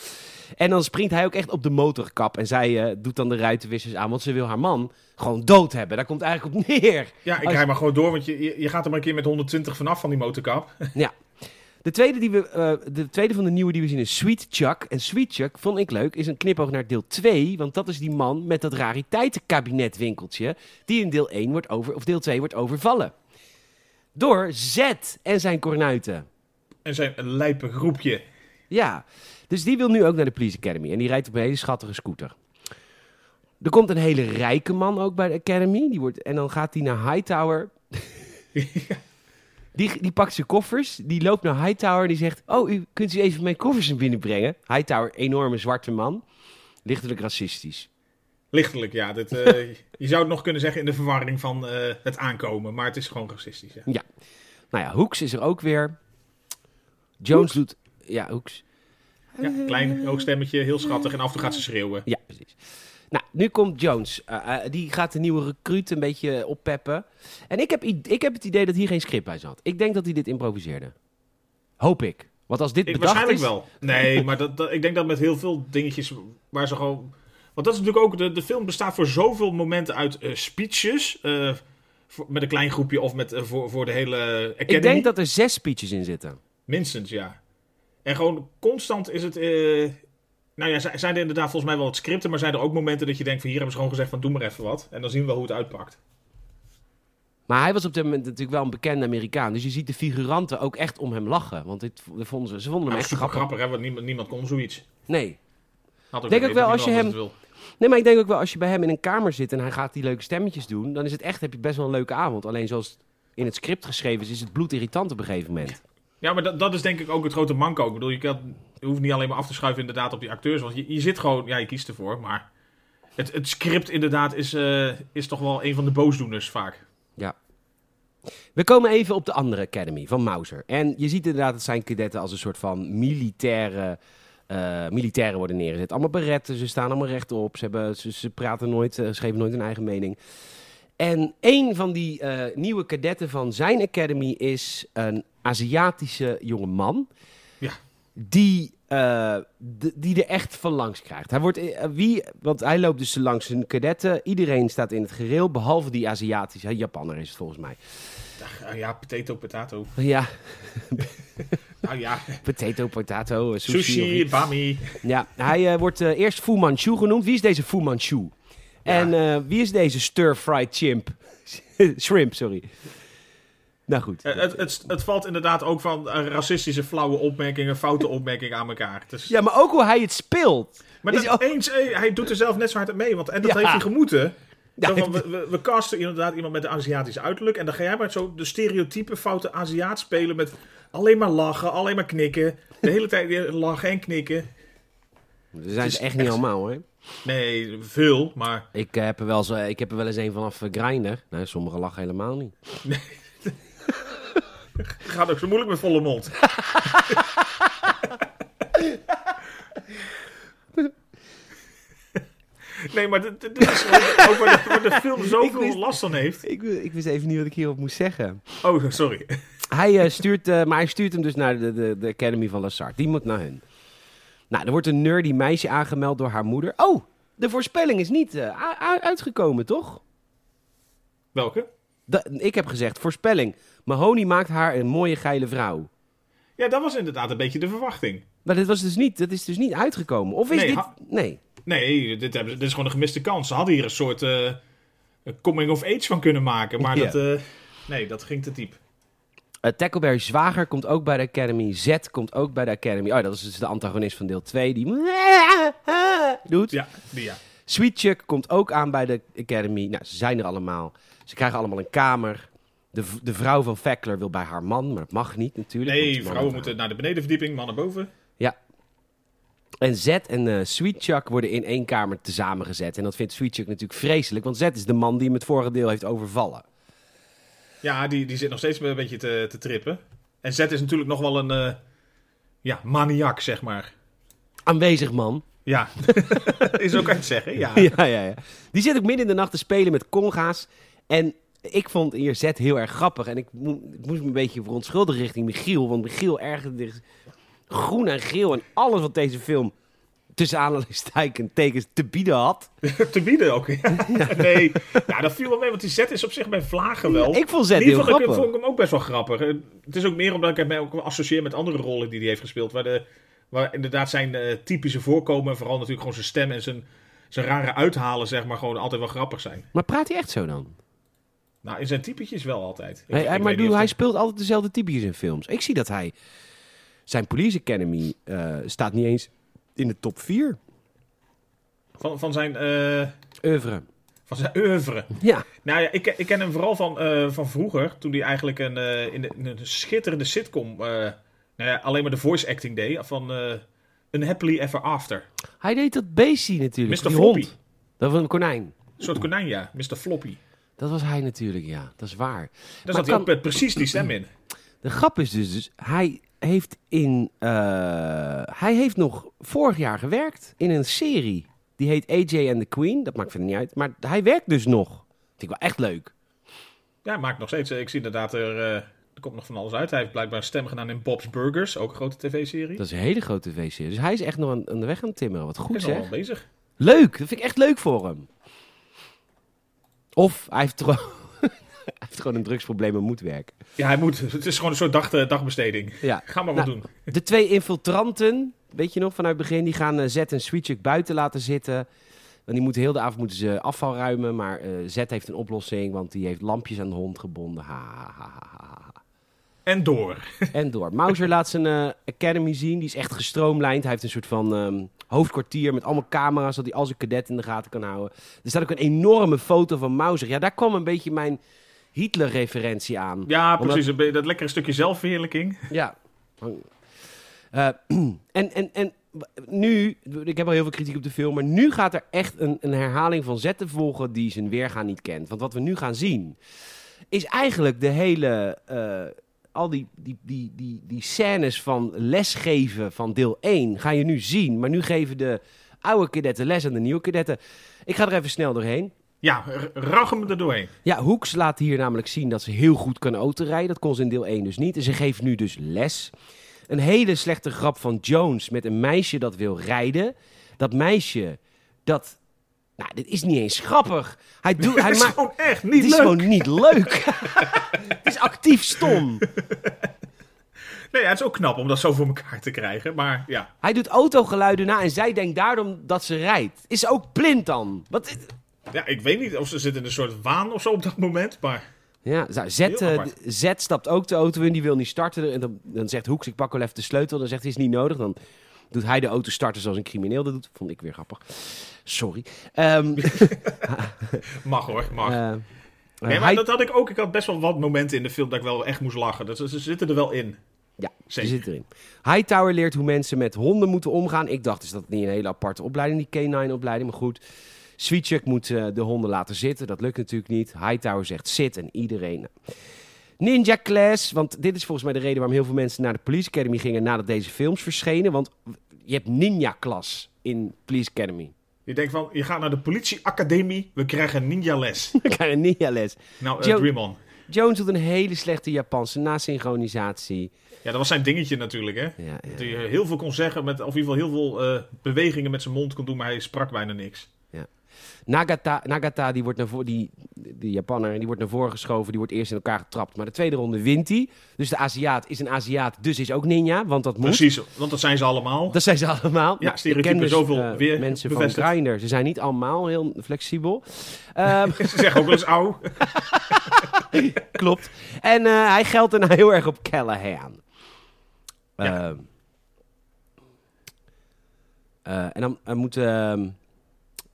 En dan springt hij ook echt op de motorkap. En zij eh, doet dan de ruitenwissers aan, want ze wil haar man gewoon dood hebben. Daar komt het eigenlijk op neer. Ja, ik Als- rij maar gewoon door, want je, je, je gaat er maar een keer met 120 vanaf van die motorkap. *laughs* Ja. De tweede, die we, eh, de tweede van de nieuwe die we zien is Sweet Chuck. En Sweet Chuck, vond ik leuk, is een knipoog naar deel 2. Want dat is die man met dat rariteitenkabinetwinkeltje. Die in deel 1 wordt over, of deel 2 wordt overvallen. Door Z en zijn kornuiten. En zijn lijpe groepje. Ja, dus die wil nu ook naar de Police Academy. En die rijdt op een hele schattige scooter. Er komt een hele rijke man ook bij de Academy. Die wordt, en dan gaat hij naar Hightower. *laughs* Die, die pakt zijn koffers, die loopt naar Hightower en die zegt... Oh, u kunt u even mijn koffers naar binnen brengen? Hightower, enorme zwarte man. Lichtelijk racistisch. Lichtelijk, ja. Dit, eh, *laughs* je zou het nog kunnen zeggen in de verwarring van eh, het aankomen, maar het is gewoon racistisch. Ja. Nou ja, Hoeks is er ook weer. Jones doet... Ja, Hoeks. Ja, klein, hoog stemmetje, heel schattig en af en toe gaat ze schreeuwen. Ja, precies. Nou, nu komt Jones. Eh, eh, die gaat de nieuwe recruit een beetje oppeppen. En ik heb, ik heb het idee dat hier geen script bij zat. Ik denk dat hij dit improviseerde. Hoop ik. Want als dit Ik, bedacht waarschijnlijk is... wel. Nee, *laughs* maar dat, dat- ik denk dat met heel veel dingetjes waar ze gewoon... Want dat is natuurlijk ook... De, de film bestaat voor zoveel momenten uit eh, speeches. voor- met een klein groepje of met, voor, voor de hele Academy. Ik denk dat er zes speeches in zitten. Minstens, ja. En gewoon constant is het... eh, nou ja, zijn er inderdaad volgens mij wel wat scripten... maar zijn er ook momenten dat je denkt van... hier hebben ze gewoon gezegd van doe maar even wat. En dan zien we wel hoe het uitpakt. Maar hij was op dit moment natuurlijk wel een bekende Amerikaan. Dus je ziet de figuranten ook echt om hem lachen. Want dit, vonden ze, ze vonden hem Nou, echt grappig. grappig, hè? Want niemand, niemand kon zoiets. Nee. Had ook Denk ook wel als je hem- nee, maar ik denk ook wel als je bij hem in een kamer zit... en hij gaat die leuke stemmetjes doen... dan is het echt, heb je best wel een leuke avond. Alleen zoals in het script geschreven is... is het bloedirritant op een gegeven moment. Ja, maar dat, dat is denk ik ook het grote manco. Ik bedoel, je, kan, hoeft niet alleen maar af te schuiven inderdaad op die acteurs. Want je, je zit gewoon, ja, je kiest ervoor. Maar het, het script inderdaad is, eh, is toch wel een van de boosdoeners vaak. Ja. We komen even op de andere academy van Mauser. En je ziet inderdaad dat zijn kadetten als een soort van militaire... eh, militairen worden neergezet. Allemaal beretten, ze staan allemaal rechtop. Ze, hebben, ze, ze praten nooit, eh, ze geven nooit hun eigen mening. En een van die eh, nieuwe kadetten van zijn academy is een Aziatische jonge man. Ja. Die, eh, die er echt van langs krijgt. Hij wordt, eh, wie, want hij loopt dus langs zijn kadetten. Iedereen staat in het gereel, behalve die Aziatische. Japanner is het volgens mij. Ja, ja potato, potato. Ja, Nou *laughs* ja, potato, potato, sushi. sushi, bami. Ja, hij wordt eerst Fu Manchu genoemd. Wie is deze Fu Manchu? En eh, wie is deze stir-fried chimp? *laughs* Shrimp, sorry. Nou goed. Eh, Het, het, het valt inderdaad ook van eh, racistische, flauwe opmerkingen, foute opmerkingen aan elkaar. Is- Ja, maar ook hoe hij het speelt. maar dat, ook- eens, hij doet er zelf net zo hard mee. Want, en dat Ja. heeft hij gemoeten. Ja, van, we, we, we casten inderdaad iemand met een Aziatisch uiterlijk. En dan ga jij maar zo de stereotype foute Aziat spelen met alleen maar lachen, alleen maar knikken. De hele *laughs* tijd weer lachen en knikken. Dat zijn is ze echt echt- niet allemaal, hè? Nee, veel, maar Ik, eh, heb er wel zo, ik heb er wel eens een vanaf uh, Grindr. Nee, sommigen lachen helemaal niet. *laughs* gaat ook zo moeilijk met volle mond. Nee, maar dit, dit is ook waar de, de film *laughs* zoveel wist- last van heeft. Ik, ik wist even niet wat ik hierop moest zeggen. Oh, sorry. Hij, eh, stuurt, eh, maar hij stuurt hem dus naar de, de, de Academy van Lassard. Die moet naar hun. Nou, er wordt een nerdy meisje aangemeld door haar moeder. Oh, de voorspelling is niet eh, uitgekomen, toch? Welke? Ik heb gezegd, voorspelling. Mahoney maakt haar een mooie geile vrouw. Ja, dat was inderdaad een beetje de verwachting. Maar dit was dus niet, dat is dus niet uitgekomen. Of is Nee, dit... Nee. Nee, dit, hebben, dit is gewoon een gemiste kans. Ze hadden hier een soort eh, een coming of age van kunnen maken. Maar Ja. dat, eh, nee, dat ging te diep. Uh, Tackleberry Zwager komt ook bij de Academy. Z komt ook bij de Academy. Oh, dat is dus de antagonist van deel 2. Die *laughs* doet. Ja, die ja. Sweet Chuck komt ook aan bij de Academy. Nou, ze zijn er allemaal. Ze krijgen allemaal een kamer. De, de vrouw van Fackler wil bij haar man, maar dat mag niet natuurlijk. Nee, vrouwen moeten naar de benedenverdieping, mannen boven. Ja. En Z en eh, Sweet Chuck worden in één kamer tezamen gezet. En dat vindt Sweet Chuck natuurlijk vreselijk, want Z is de man die hem het vorige deel heeft overvallen. Ja, die, die zit nog steeds een beetje te, te trippen. En Z is natuurlijk nog wel een eh, ja, maniak, zeg maar. Aanwezig man. Ja, *laughs* is ook uit zeggen, ja. Ja, ja, ja. Die zit ook midden in de nacht te spelen met conga's. En ik vond hier Zet heel erg grappig. En ik, mo- ik moest me een beetje verontschuldigen richting Michiel. Want Michiel ergerde groen en geel en alles wat deze film tussen aanhalingstekens te bieden had. *laughs* te bieden ook. *laughs* nee, ja, dat viel wel mee, want die Z is op zich bij Vlagen wel. Ik vond Zet heel vond ik, grappig. vond ik hem ook best wel grappig. Eh, Het is ook meer omdat ik hem ook associeer met andere rollen die hij heeft gespeeld. Waar, de, waar inderdaad zijn eh, typische voorkomen, en vooral natuurlijk gewoon zijn stem en zijn, zijn rare uithalen, zeg maar, gewoon altijd wel grappig zijn. Maar praat hij echt zo dan? Nou, in zijn typetjes wel altijd. Ik- weet maar doe, hij dat- speelt altijd dezelfde typjes in films. Ik zie dat hij... Zijn Police Academy eh, staat niet eens in de top 4. Van, van zijn... eh Oeuvre. van zijn oeuvre. Ja. Nou ja, ik, ik ken hem vooral van, eh, van vroeger. Toen hij eigenlijk een, eh, in, de- in een schitterende sitcom... eh, nou ja, alleen maar de voice acting deed. Van eh Unhappily Ever After. Hij deed dat beestje natuurlijk. Mr. die Floppy. hond. Dat was een konijn. Een soort konijn, ja. Mr. Floppy. Dat was hij natuurlijk, ja. Dat is waar. Daar Maar zat hij kan- ook met precies die stem in. De grap is dus, dus hij heeft in... eh, hij heeft nog vorig jaar gewerkt in een serie. Die heet AJ and the Queen. Dat maakt verder niet uit. Maar hij werkt dus nog. Vind ik wel echt leuk. Ja, maakt nog steeds. eh, Ik zie inderdaad, er, eh, er komt nog van alles uit. Hij heeft blijkbaar een stem gedaan in Bob's Burgers. Ook een grote tv-serie. Dat is een hele grote tv-serie. Dus hij is echt nog aan, aan de weg aan het timmeren. Wat goed is zeg. wel bezig. Leuk. Dat vind ik echt leuk voor hem. Of hij heeft, *laughs* heeft gewoon een drugsprobleem en moet werken. Ja, hij moet. Het is gewoon een soort dag, eh, dagbesteding. Ja. Ga maar wat Nou, doen. De twee infiltranten, weet je nog, vanuit het begin, die gaan eh, Z en Sweetchuck buiten laten zitten. Want die moeten heel de avond moeten ze afval ruimen. Maar eh Z heeft een oplossing, want die heeft lampjes aan de hond gebonden. Ha, ha, ha, ha. En door. En door. Mauser laat zijn academy zien. Die is echt gestroomlijnd. Hij heeft een soort van ehm, hoofdkwartier met allemaal camera's, zodat hij al zijn cadet in de gaten kan houden. Er staat ook een enorme foto van Mauser. Ja, daar kwam een beetje mijn Hitler-referentie aan. Ja, precies. Dat lekkere stukje zelfverheerlijking. Ja. Eh, *clears throat* en, en, en nu, ik heb al heel veel kritiek op de film, maar nu gaat er echt een, een herhaling van zetten volgen die zijn weerga niet kent. Want wat we nu gaan zien, is eigenlijk de hele, eh, al die, die, die, die, die scènes van lesgeven van deel 1 ga je nu zien. Maar nu geven de oude kadetten les aan de nieuwe kadetten. Ik ga er even snel doorheen. Ja, rag hem er doorheen. Ja, Hoeks laat hier namelijk zien dat ze heel goed kan autorijden. Dat kon ze in deel 1 dus niet. En ze geeft nu dus les. Een hele slechte grap van Jones met een meisje dat wil rijden. Dat meisje, dat... Nou, dit is niet eens grappig. Hij, doet, *laughs* hij Het is maakt... gewoon echt Het niet is leuk. gewoon niet leuk. *laughs* het is actief stom. Nee, ja, het is ook knap om dat zo voor elkaar te krijgen. Maar ja, Hij doet autogeluiden na en zij denkt daarom dat ze rijdt. Is ze ook blind dan? Wat... ja, ik weet niet of ze zit in een soort waan of zo op dat moment. Maar Ja, nou, Z, eh. Z stapt ook de auto in, die wil niet starten. En dan, dan zegt Hoeks, ik pak wel even de sleutel. Dan zegt hij, is niet nodig. Dan doet hij de auto starten zoals een crimineel dat doet. Vond ik weer grappig. Sorry. Ehm, *laughs* Mag hoor, mag. eh, nee, maar hij- dat had ik ook. Ik had best wel wat momenten in de film dat ik wel echt moest lachen. Dat, ze, ze zitten er wel in. Ja, Zeker. die zit erin. Hightower leert hoe mensen met honden moeten omgaan. Ik dacht, is dat niet een hele aparte opleiding, die K9-opleiding? Maar goed, Sweetchuck moet eh, de honden laten zitten. Dat lukt natuurlijk niet. Hightower zegt zit en iedereen... Ninja Class, want dit is volgens mij de reden waarom heel veel mensen naar de Police Academy gingen nadat deze films verschenen. Want je hebt Ninja Class in Police Academy. Je denkt van, je gaat naar de politieacademie, we krijgen ninja les. *laughs* Dan krijg je een ninja les. Nou, Joe- Dream On. Jones doet een hele slechte Japanse nasynchronisatie. Ja, dat was zijn dingetje natuurlijk, hè. Ja, ja. Dat hij eh, heel veel kon zeggen, met, of in ieder geval heel veel bewegingen met zijn mond kon doen, maar hij sprak bijna niks. Nagata, Nagata die wordt naar voren, die, die Japanner, die wordt naar voren geschoven. Die wordt eerst in elkaar getrapt. Maar de tweede ronde wint hij. Dus de Aziat is een Aziat, dus is ook ninja. Want dat moet. Precies, want dat zijn ze allemaal. Dat zijn ze allemaal. Ja, Maar stereotype ik ken dus, zoveel eh, weer mensen bevestigd. van Grindr. Ze zijn niet allemaal heel flexibel. Ehm, *laughs* Ze zeggen ook wel eens auw. *laughs* klopt. En eh, hij geldt er nou heel erg op Callahan. Ja. Ehm, eh, en dan moeten, ehm,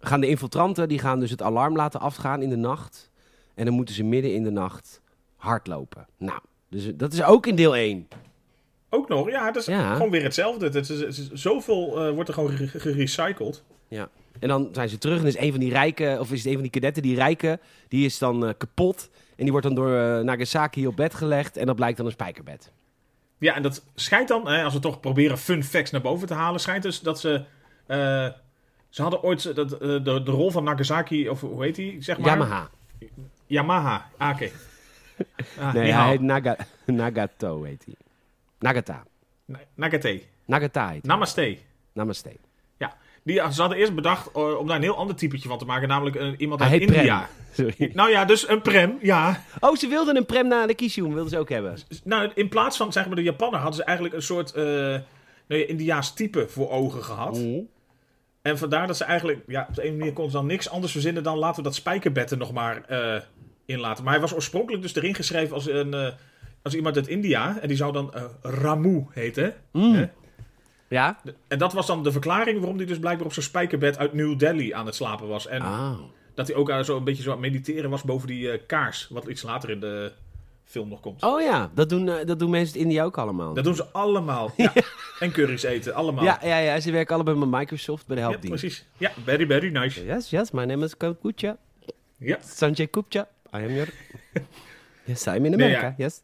gaan de infiltranten die gaan dus het alarm laten afgaan in de nacht. En dan moeten ze midden in de nacht hardlopen. Nou, dus dat is ook in deel 1. Ook nog, ja, dat is Ja. gewoon weer hetzelfde. Het is, het is- zoveel eh, wordt er gewoon ge- gerecycled. Ja. En dan zijn ze terug en is een van die rijken, of is het een van die kadetten, die rijke, die is dan eh, kapot. En die wordt dan door eh, Nagasaki op bed gelegd en dat blijkt dan een spijkerbed. Ja, en dat schijnt dan, hè, als we toch proberen fun facts naar boven te halen, schijnt dus dat ze... eh, ze hadden ooit dat, eh, de, de rol van Nagasaki, of hoe heet hij, zeg maar? Yamaha. Yamaha. Ah, oké. Ah, Nee, hij heet Naga, *laughs* Nagato, heet hij. Nagata. Na- Nagate. Nagata heet hij. Namaste. Namaste. Ja. Die, ze hadden eerst bedacht eh, om daar een heel ander typetje van te maken, namelijk een, iemand uit India. Prem. *laughs* Sorry. Nou ja, dus een prem, ja. Oh, ze wilden een prem na de Kishium, wilden ze ook hebben. Nou, in plaats van zeg maar de Japaner hadden ze eigenlijk een soort eh nou ja, Indiaas type voor ogen gehad. Mm. En vandaar dat ze eigenlijk, ja, op de een manier konden ze dan niks anders verzinnen dan laten we dat spijkerbed er nog maar eh in laten. Maar hij was oorspronkelijk dus erin geschreven als, een, eh, als iemand uit India. En die zou dan eh, Ramu heten. Mm. Hè? Ja? En dat was dan de verklaring waarom hij dus blijkbaar op zo'n spijkerbed uit New Delhi aan het slapen was. En Ah. dat hij ook zo een beetje zo aan het mediteren was boven die kaars. Wat iets later in de film nog komt. Oh ja, dat doen, eh, dat doen mensen in India ook allemaal. Dat doen ze allemaal. *laughs* Ja. en curry's eten, allemaal. ja, ja, ja, ze werken allebei bij Microsoft, bij de Ja, helpdienst. precies. Ja, very, very nice. Yes, yes, my name is Kucha. Ja. Sanjay Kupcha. I am your... *laughs* yes, I'm in Nee, America, ja. yes.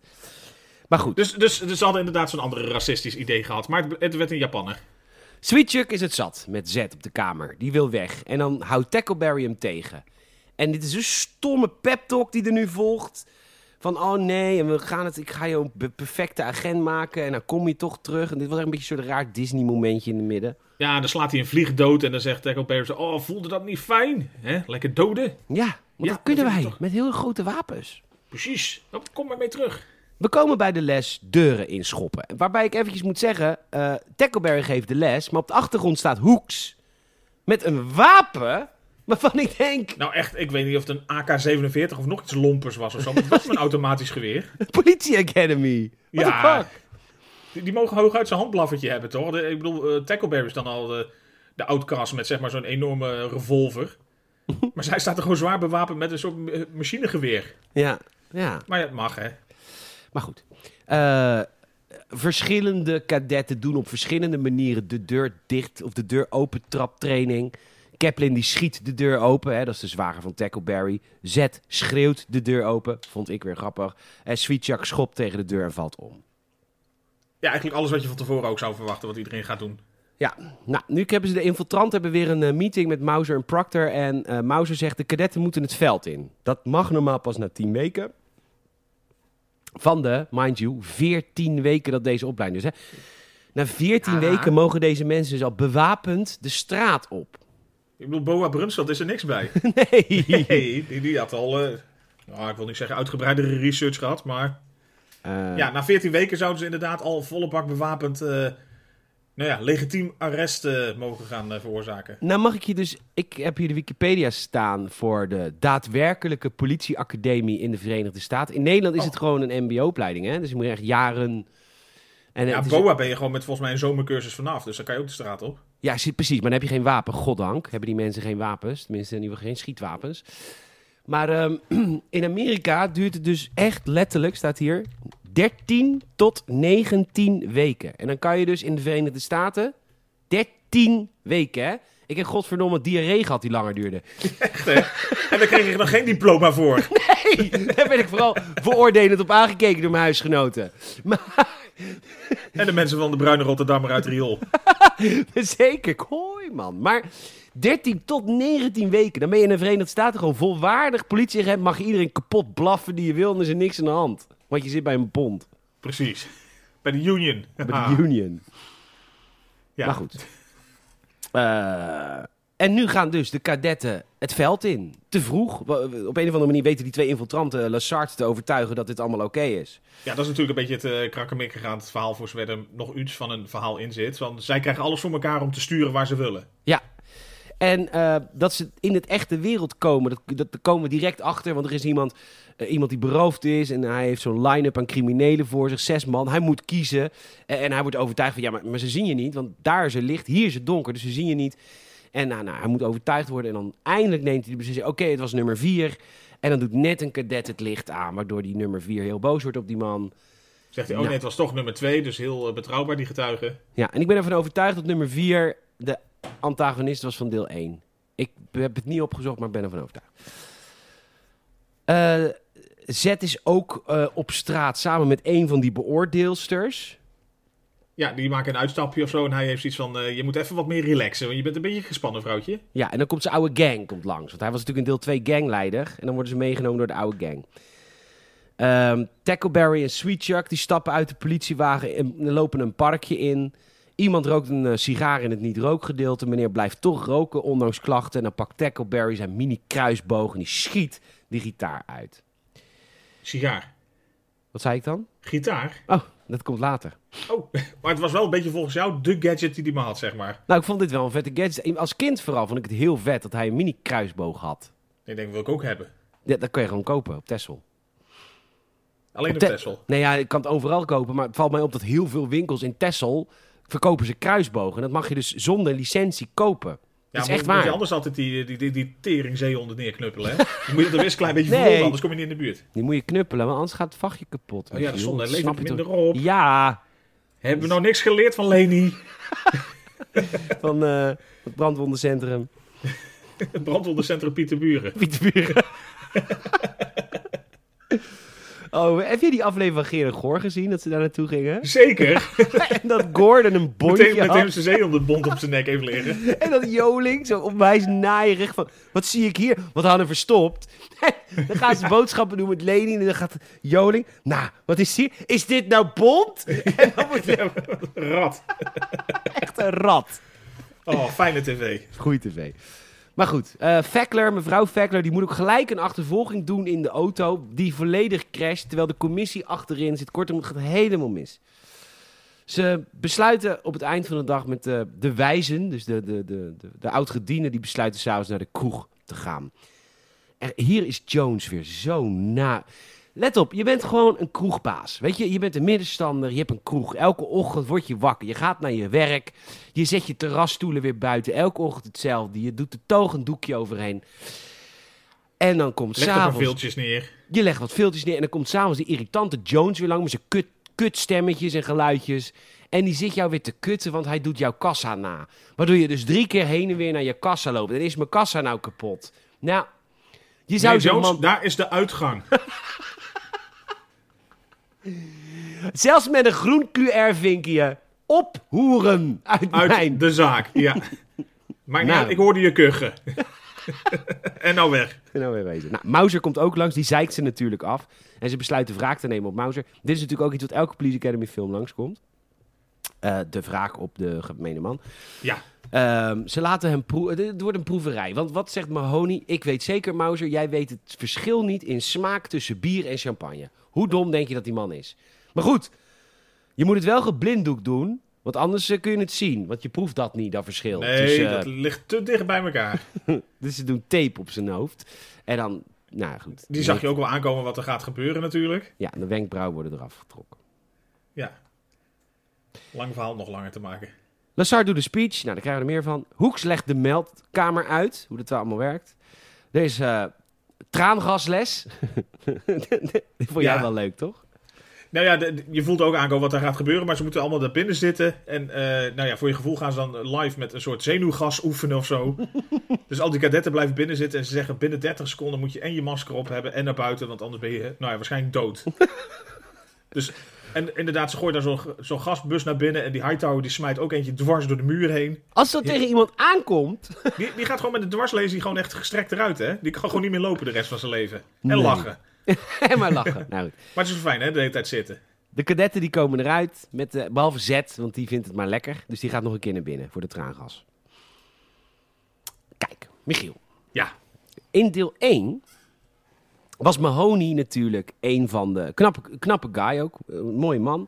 Maar goed, Dus, dus, dus ze hadden inderdaad zo'n andere racistisch idee gehad. Maar het, het werd een Japaner. Sweet Chuck is het zat met Z op de kamer. Die wil weg. En dan houdt Tackleberry hem tegen. En dit is een stomme pep talk die er nu volgt. Van, oh nee, en we gaan het, ik ga je een perfecte agent maken. En dan kom je toch terug. En dit was echt een beetje een soort raar Disney-momentje in het midden. Ja, dan slaat hij een vlieg dood. En dan zegt Tackleberry zo... Oh, voelde dat niet fijn? Hè? Lekker doden. Ja, want Ja, dat kunnen dat wij. toch. Met heel grote wapens. Precies. Nou, kom maar mee terug. We komen bij de les deuren inschoppen. Waarbij ik eventjes moet zeggen, eh Tackleberry geeft de les, maar op de achtergrond staat Hoeks. Met een wapen waarvan ik denk, Nou echt, ik weet niet of het een AK-47 of nog iets lompers was of zo. Maar het was een *laughs* automatisch geweer. Politie Academy. What Ja. fuck? Die, die mogen hooguit zijn handblaffertje hebben, toch? De- ik bedoel, eh, Tackleberry is dan al de, de outcast met zeg maar zo'n enorme revolver. *laughs* maar zij staat er gewoon zwaar bewapend met een soort machinegeweer. Ja, ja. Maar ja, het mag, hè. Maar goed. Eh, verschillende kadetten doen op verschillende manieren de deur dicht of de deur open traptraining. Kaplan die schiet de deur open, hè, dat is de zwager van Tackleberry. Z schreeuwt de deur open, vond ik weer grappig. En Sweet Chuck schopt tegen de deur en valt om. Ja, eigenlijk alles wat je van tevoren ook zou verwachten, wat iedereen gaat doen. Ja, nou, nu hebben ze de infiltranten hebben weer een eh, meeting met Mauser en Proctor. En eh Mauser zegt, de kadetten moeten het veld in. Dat mag normaal pas na 10 weken. Van de, mind you, 14 weken dat deze opleiding is. Hè. Na 14 Ja. weken mogen deze mensen dus al bewapend de straat op. Ik bedoel, Boa Brunsveld is er niks bij. *laughs* Nee. Nee, die, die had al, eh, nou, ik wil niet zeggen uitgebreidere research gehad, maar... Eh, Ja, na 14 weken zouden ze inderdaad al volle bak bewapend, eh, nou ja, legitiem arrest mogen gaan veroorzaken. Nou mag ik je dus... Ik heb hier de Wikipedia staan voor de daadwerkelijke politieacademie in de Verenigde Staten. In Nederland is Oh. het gewoon een mbo-opleiding, hè. Dus je moet echt jaren... En, Ja, Boa ben je gewoon met volgens mij een zomercursus vanaf. Dus dan kan je ook de straat op. Ja, precies. Maar dan heb je geen wapen. Goddank hebben die mensen geen wapens. Tenminste, in ieder geval geen schietwapens. Maar ehm, *clears throat* in Amerika duurt het dus echt letterlijk, staat hier, 13 tot 19 weken. En dan kan je dus in de Verenigde Staten 13 weken, hè? Ik heb godverdomme diarree gehad die langer duurde. Echt, hè? en daar kreeg ik nog geen diploma voor. *laughs* Nee, daar ben ik vooral veroordelend op aangekeken door mijn huisgenoten. Maar En de mensen van de Bruine Rotterdammer uit Riool. *laughs* Zeker, hoi man. Maar 13 tot 19 weken, dan ben je in de Verenigde Staten gewoon volwaardig politieagent. Mag je iedereen kapot blaffen die je wil en er is er niks aan de hand. Want je zit bij een bond, Precies. Bij de Union. bij de *laughs* Ah, union. ja. Maar goed. Eh, en nu gaan dus de kadetten het veld in. Te vroeg. Op een of andere manier weten die twee infiltranten Lassard te overtuigen dat dit allemaal oké is. Ja, dat is natuurlijk een beetje het uh. Het verhaal voor zover er nog iets van een verhaal in zit. Want zij krijgen alles voor elkaar om te sturen waar ze willen. Ja. En eh, dat ze in het echte wereld komen, dat, dat komen we direct achter. Want er is iemand, eh, iemand die beroofd is en hij heeft zo'n line-up aan criminelen voor zich, zes man. Hij moet kiezen en, en hij wordt overtuigd van, ja, maar, maar ze zien je niet, want daar is het licht, hier is het donker, dus ze zien je niet. En nou, nou, hij moet overtuigd worden en dan eindelijk neemt hij de beslissing, oké, het was nummer vier. En dan doet net een kadet het licht aan, waardoor die nummer vier heel boos wordt op die man. Zegt hij, oh nee, het was toch nummer twee. Dus heel eh, betrouwbaar, die getuige. Ja, en ik ben ervan overtuigd dat nummer 4 de antagonist was van deel 1. Ik heb het niet opgezocht, maar ik ben ervan overtuigd. Eh Z is ook eh, op straat samen met een van die beoordeelsters. Ja, die maken een uitstapje of zo. En hij heeft zoiets van, eh, je moet even wat meer relaxen. Want je bent een beetje gespannen, vrouwtje. Ja, en dan komt zijn oude gang komt langs. Want hij was natuurlijk in deel 2 gangleider. En dan worden ze meegenomen door de oude gang. Ehm Tackleberry en Sweet Chuck die stappen uit de politiewagen en lopen een parkje in. Iemand rookt een eh, sigaar in het niet-rookgedeelte. Meneer blijft toch roken, ondanks klachten. En dan pakt Tackleberry zijn mini-kruisboog en die schiet die gitaar uit. Sigaar. Wat zei ik dan? Gitaar. Oh, dat komt later. Oh, *laughs* maar het was wel een beetje volgens jou de gadget die hij maar had, zeg maar. Nou, ik vond dit wel een vette gadget. Als kind vooral vond ik het heel vet dat hij een mini-kruisboog had. Ik denk, wil ik ook hebben. Ja, dat kun je gewoon kopen op Texel. Alleen Op op Te- Texel. Nee, ja, ik kan het overal kopen, maar het valt mij op dat heel veel winkels in Texel verkopen ze kruisbogen. En dat mag je dus zonder licentie kopen. Ja, dat is echt moet- moet je waar. anders altijd die, die, die, die teringzeehonden neerknuppelen, hè? Dan moet je het er best een klein beetje Nee. anders kom je niet in de buurt. Die moet je knuppelen, want anders gaat het vachtje kapot. Oh ja, snap het je minder toch? op. Ja, Hebben we nou niks geleerd van Leni? *laughs* van eh, het brandwondencentrum. *laughs* Het brandwondencentrum Pieterburen. Pieterburen. *laughs* Oh, heb je die aflevering van Gerard Goor gezien, dat ze daar naartoe gingen? Zeker. *laughs* En dat Gordon een bondje Meteen met had. hem zijn zeehondenbond op zijn nek even liggen. *laughs* En dat Joling zo onwijs naaierig van... Wat zie ik hier? Wat hadden we verstopt? *laughs* dan gaan ze boodschappen doen met Leni. En dan gaat Joling... Nou, wat is hier? Is dit nou bond? En dan wordt hij Rat. echt een rat. Oh, fijne tv. Goeie tv. Maar goed, eh Veckler, mevrouw Veckler, die moet ook gelijk een achtervolging doen in de auto. Die volledig crasht, terwijl de commissie achterin zit. Kortom, het gaat helemaal mis. Ze besluiten op het eind van de dag met de, de wijzen, dus de, de, de, de, die besluiten s'avonds naar de kroeg te gaan. En hier is Jones weer zo na. Let op, je bent gewoon een kroegbaas. Weet je, je bent een middenstander, je hebt een kroeg. Elke ochtend word je wakker. Je gaat naar je werk. Je zet je terrasstoelen weer buiten. Elke ochtend hetzelfde. Je doet er toog een doekje overheen. En dan komt s'avonds... veeltjes neer. Je legt wat filters neer en dan komt s'avonds die irritante Jones weer lang met zijn kut, kutstemmetjes en geluidjes. En die zit jou weer te kutten, want hij doet jouw kassa na. Waardoor je dus drie keer heen en weer naar je kassa loopt. En is mijn kassa nou kapot? Nou, je zou Nee, Jones, man... daar is de uitgang. *laughs* Zelfs met een groen QR-vinkje ophoeren uit, Uit mijn... de zaak, *laughs* ja. Maar Nou. ja, ik hoorde je kuchen. *laughs* en nou weg. Nou, weer wezen. Nou, Mauser komt ook langs, die zeikt ze natuurlijk af. En ze besluiten wraak te nemen op Mauser. Dit is natuurlijk ook iets wat elke Police Academy film langskomt. Eh de wraak op de gemene man. Ja, Ehm, ze laten hem proeven. Het wordt een proeverij. Want wat zegt Mahoney? Ik weet zeker, Mauser, jij weet het verschil niet in smaak tussen bier en champagne. Hoe dom denk je dat die man is? Maar goed, je moet het wel geblinddoekt doen. Want anders eh, kun je het zien. Want je proeft dat niet, dat verschil. nee, tussen, dat ligt te dicht bij elkaar. *laughs* Dus ze doen tape op zijn hoofd. En dan, nou goed. Die zag je ook wel aankomen wat er gaat gebeuren natuurlijk. Ja, de wenkbrauwen worden eraf getrokken. Ja. Lang verhaal nog langer te maken. Lazar doet de speech. Nou, daar krijgen we er meer van. Hoeks legt de meldkamer uit. Hoe dat allemaal werkt. Er is eh, traangasles. *laughs* Die vond jij Ja. wel leuk, toch? Nou ja, de- je voelt ook aankomen wat er gaat gebeuren, maar ze moeten allemaal daar binnen zitten. En eh, nou ja, voor je gevoel gaan ze dan live met een soort zenuwgas oefenen of zo. *laughs* dus al die kadetten blijven binnen zitten en ze zeggen binnen 30 seconden moet je en je masker op hebben en naar buiten, want anders ben je nou ja, waarschijnlijk dood. *laughs* dus, en inderdaad, ze gooien daar zo'n zo'n gasbus naar binnen en die Hightower die smijt ook eentje dwars door de muur heen. Als dat Ja. tegen iemand aankomt... Die, die gaat gewoon met de dwarslaser gewoon echt gestrekt eruit, hè? Die kan gewoon niet meer lopen de rest van zijn leven. En Nee. lachen. *laughs* en maar lachen. Nou goed. Maar het is wel fijn, hè? De hele tijd zitten. De kadetten die komen eruit, met, eh, behalve Z, want die vindt het maar lekker. Dus die gaat nog een keer naar binnen voor de traangas. Kijk, Michiel. Ja, In deel 1 was Mahoney natuurlijk een van de... Knappe, knappe guy ook, een mooie man.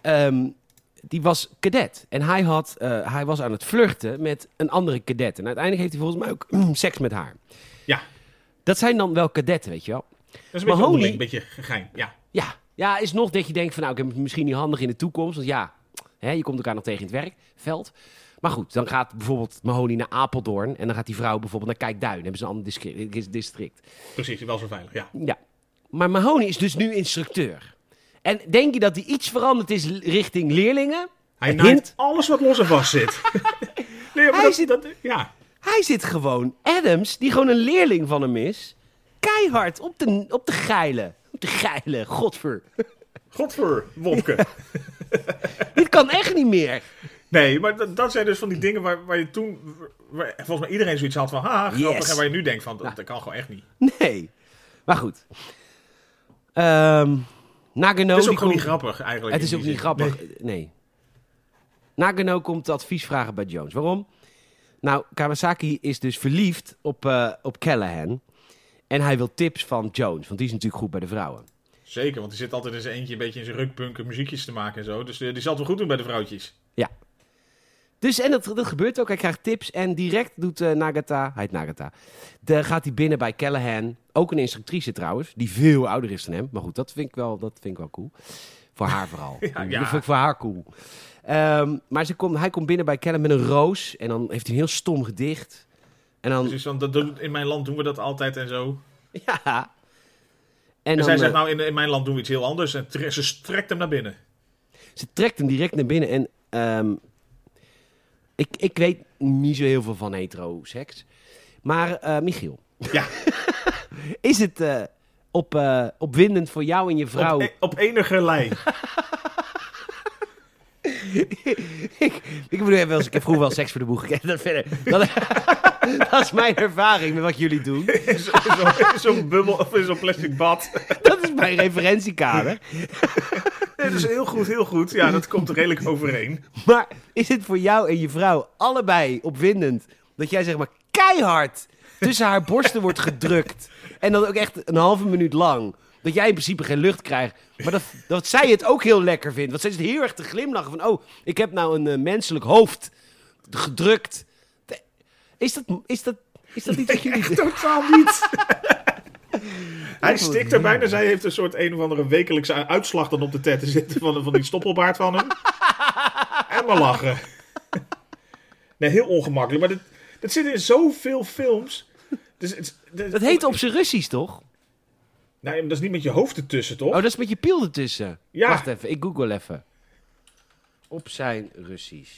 Ehm, die was cadet. En hij, had, eh, hij was aan het flirten met een andere cadet. En uiteindelijk heeft hij volgens mij ook *clears throat* seks met haar. ja. Dat zijn dan wel kadetten, weet je wel. Dat is een beetje Mahoney- onderling, een beetje gegein. Ja. Ja, ja, is nog dat je denkt van nou, ik heb het misschien niet handig in de toekomst. Want ja, hè, je komt elkaar nog tegen in het werkveld. Maar goed, dan gaat bijvoorbeeld Mahoney naar Apeldoorn. En dan gaat die vrouw bijvoorbeeld naar Kijkduin. Dan hebben ze een ander district. Precies, wel zo veilig, ja. Ja. Maar Mahoney is dus nu instructeur. En denk je dat hij iets veranderd is richting leerlingen? Hij hint? alles wat los en vast zit. *laughs* nee, maar Hij dat, zit- dat, ja. Hij zit gewoon, Adams, die gewoon een leerling van hem is, keihard op de, op de geile. Op de geile, godver. Godver, Wopke. *laughs* Dit kan echt niet meer. Nee, maar dat, dat zijn dus van die dingen waar, waar je toen... Waar, volgens mij iedereen zoiets had van... Ha, grappig. Yes. En waar je nu denkt van, dat, Nou. dat kan gewoon echt niet. Nee. Maar goed. Ehm Nagano... Het is ook gewoon niet grappig eigenlijk. Het is ook niet zin. grappig. Nee. Nee. Nagano komt advies vragen bij Jones. Waarom? Nou, Kawasaki is dus verliefd op, eh, op Callahan. En hij wil tips van Jones, want die is natuurlijk goed bij de vrouwen. Zeker, want die zit altijd in zijn eentje een beetje in zijn rukpunken muziekjes te maken en zo. Dus eh, die zal het wel goed doen bij de vrouwtjes. Dus, en dat, dat gebeurt ook. Hij krijgt tips en direct doet eh, Nagata, hij heet Nagata, de, gaat hij binnen bij Callahan. Ook een instructrice trouwens, die veel ouder is dan hem. Maar goed, dat vind ik wel, dat vind ik wel cool. Voor haar vooral. *laughs* Ja, Dat vind ik voor haar cool. Ehm, maar ze komt, hij komt binnen bij Callahan met een roos. En dan heeft hij een heel stom gedicht. En dan, Dus van, dat doen- in mijn land doen we dat altijd en zo. *laughs* ja. En, En, dan, zij zegt eh, nou, in, in mijn land doen we iets heel anders. En ze strekt hem naar binnen. Ze trekt hem direct naar binnen. En ehm, ik, ik weet niet zo heel veel van hetero-seks. Maar eh, Michiel, Ja, *laughs* is het eh, op, eh, opwindend voor jou en je vrouw? op, e- op enige lijn. *laughs* ik, ik bedoel, wel eens, ik heb vroeger wel seks voor de boeg gekend. Dat, verder, dat, *laughs* dat is mijn ervaring met wat jullie doen. Zo- in zo'n bubbel of in zo'n plastic bad. Dat is mijn referentiekader. Nee, dat is heel goed, heel goed. Ja, dat komt er redelijk overeen. *laughs* Maar is het voor jou en je vrouw allebei opwindend dat jij zeg maar keihard tussen haar borsten wordt gedrukt en dan ook echt een halve minuut lang dat jij in principe geen lucht krijgt, maar dat, dat zij het ook heel lekker vindt. Want zij zit heel erg te glimlachen van oh, ik heb nou een eh, menselijk hoofd gedrukt. Is dat, is dat, is dat iets wat jullie doen? Totaal niet. *laughs* Hij stikt er bijna. Zij heeft een soort een of andere wekelijkse uitslag dan op de tetten zitten van, van die stoppelbaard van hem. *laughs* En maar lachen. Nee, heel ongemakkelijk. Maar dit, dit zit in zoveel films. Dus het, Dat heet op zijn Russisch, toch? Nee, maar dat is niet met je hoofd ertussen, toch? Oh, dat is met je piel ertussen. Ja. Wacht even, ik google even. Op zijn Russisch.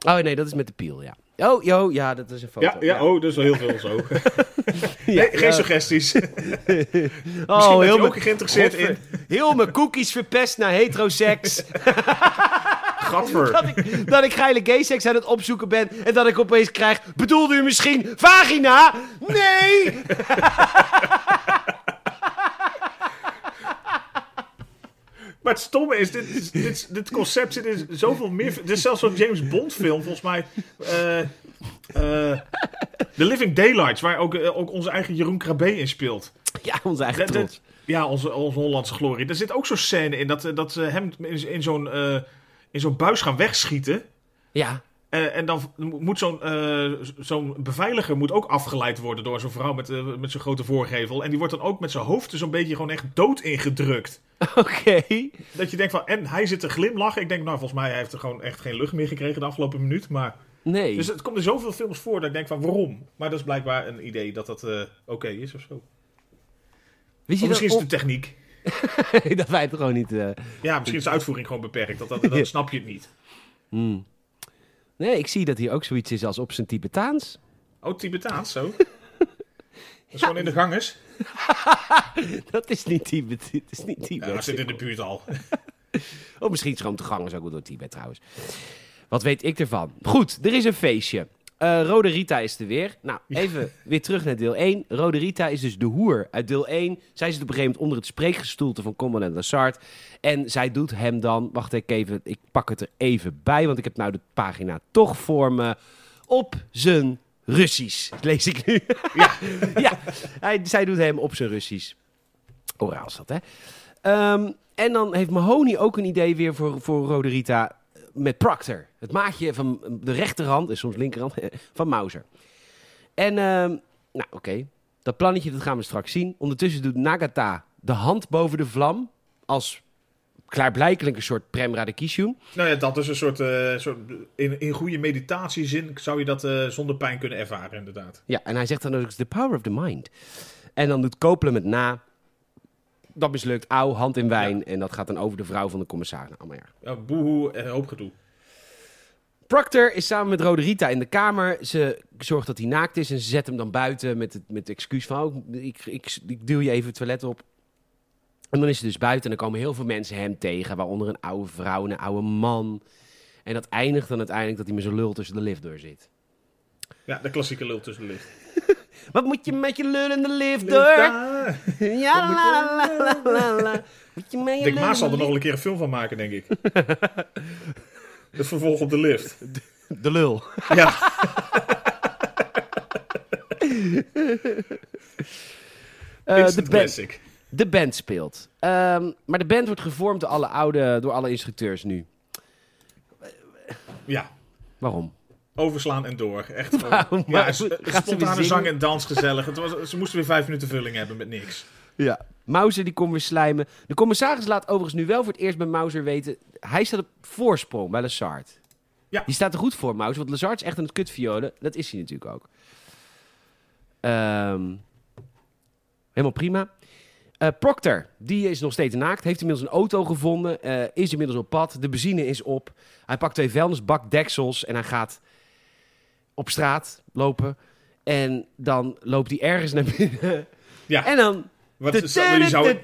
Oh nee, dat is met de piel, ja. Oh, jo, ja, dat is een foto. ja, ja, oh, dat is wel heel veel zo. *laughs* Ja, Nee, geen suggesties. *laughs* Oh, Misschien heel ook geïnteresseerd in Heel mijn cookies verpest naar heteroseks. *laughs* Gadver. dat, ik, dat ik geile gayseks aan het opzoeken ben. En dat ik opeens krijg. Bedoelde u misschien vagina? Nee! Maar het stomme is, dit, *laughs* dit, dit, concept zit in zoveel meer... Dit is zelfs zo'n James Bond film, volgens mij. eh, eh, The Living Daylights, waar ook, eh, ook onze eigen Jeroen Krabbe in speelt. Ja, onze eigen trots. ja, onze, onze Hollandse glorie. Er zit ook zo'n scène in dat, dat ze hem in, in zo'n in zo'n buis gaan wegschieten. Ja. Eh, en dan moet zo'n eh, zo'n beveiliger moet ook afgeleid worden door zo'n vrouw met, eh, met zo'n grote voorgevel. En die wordt dan ook met zijn hoofd zo'n beetje gewoon echt dood ingedrukt. *laughs* Oké. Dat je denkt van, en hij zit te glimlachen. Ik denk, nou volgens mij hij heeft er gewoon echt geen lucht meer gekregen de afgelopen minuut. Maar, Nee. dus het komt in zoveel films voor dat ik denk van, waarom? Maar dat is blijkbaar een idee dat dat oké is of zo. Wist je Of misschien is het de techniek. *laughs* dat wij het gewoon niet... Ja, misschien is de uitvoering gewoon beperkt. Dat, dat, dan snap je het niet. hmm. Nee, ik zie dat hier ook zoiets is als op zijn Tibetaans. Oh, Tibetaans, zo. *laughs* Dat is gewoon in de ganges. *laughs* Dat is niet Tibet. Het is niet Ja, Tibet. dat zit in de buurt al. *laughs* Oh, misschien gewoon te gang, ook wel door Tibet trouwens. Wat weet ik ervan? Goed, er is een feestje. Eh, Rode Rita is er weer. Nou, even weer terug naar deel 1. Rode Rita is dus de hoer uit deel 1. Zij zit op een gegeven moment onder het spreekgestoelte van Commandant Lassard. En zij doet hem dan... Wacht ik even, ik pak het er even bij, want ik heb nou de pagina toch voor me. Op zijn Russisch, lees ik nu. Ja. *laughs* ja, hij, zij doet hem op zijn Russisch. Oraal is dat, hè? Ehm, en dan heeft Mahoney ook een idee weer voor, voor Rode Rita eh, met Proctor. Het maatje van de rechterhand, en soms linkerhand, *laughs* van Mauser. En, ehm, nou oké, dat plannetje dat gaan we straks zien. Ondertussen doet Nagata de hand boven de vlam als klaarblijkelijk een soort Prem Radakishun. Nou ja, dat is een soort, eh, soort in, in goede meditatiezin zou je dat eh, zonder pijn kunnen ervaren, inderdaad. Ja, en hij zegt dan ook, the power of the mind. En dan doet Copeland met na. Dat mislukt, auw, hand in wijn. En dat gaat dan over de vrouw van de commissaris. Nou, erg. Ja, boehoe en hoop gedoe. Proctor is samen met Rode Rita in de kamer. Ze zorgt dat hij naakt is en ze zet hem dan buiten met het, met het excuus van... Oh, ik, ik, ik duw je even het toilet op. En dan is hij dus buiten en dan komen heel veel mensen hem tegen. Waaronder een oude vrouw en een oude man. En dat eindigt dan uiteindelijk dat hij met zijn lul tussen de lift door zit. Ja, de klassieke lul tussen de lift. Wat moet je met je lul in de lift door? Ja, la, la, la, la, la. Moet je met je Dick Maas zal de er nog een keer een film van maken, denk ik. Het vervolg op de lift. *laughs* De lul. Ja, Eh, de, band, classic. de band speelt. Ehm, maar de band wordt gevormd door alle oude, door alle instructeurs nu. Ja, Waarom? Overslaan en door. Echt *laughs* gewoon. Waarom? Ja, spontane zang en dans gezellig. Het was, ze moesten weer vijf minuten vulling hebben met niks. Ja. Mauser die komt weer slijmen. De commissaris laat overigens nu wel voor het eerst bij Mauser weten... Hij staat op voorsprong bij Lazard. Ja. Die staat er goed voor, Mauser. Want Lazard is echt aan het kutviolen. Dat is hij natuurlijk ook. Ehm, helemaal prima. Eh, Proctor, die is nog steeds naakt. Heeft inmiddels een auto gevonden. eh, is inmiddels op pad. De benzine is op. Hij pakt twee vuilnisbakdeksels en hij gaat op straat lopen. En dan loopt hij ergens naar binnen. Ja, En dan... wat zou, die zou, *laughs*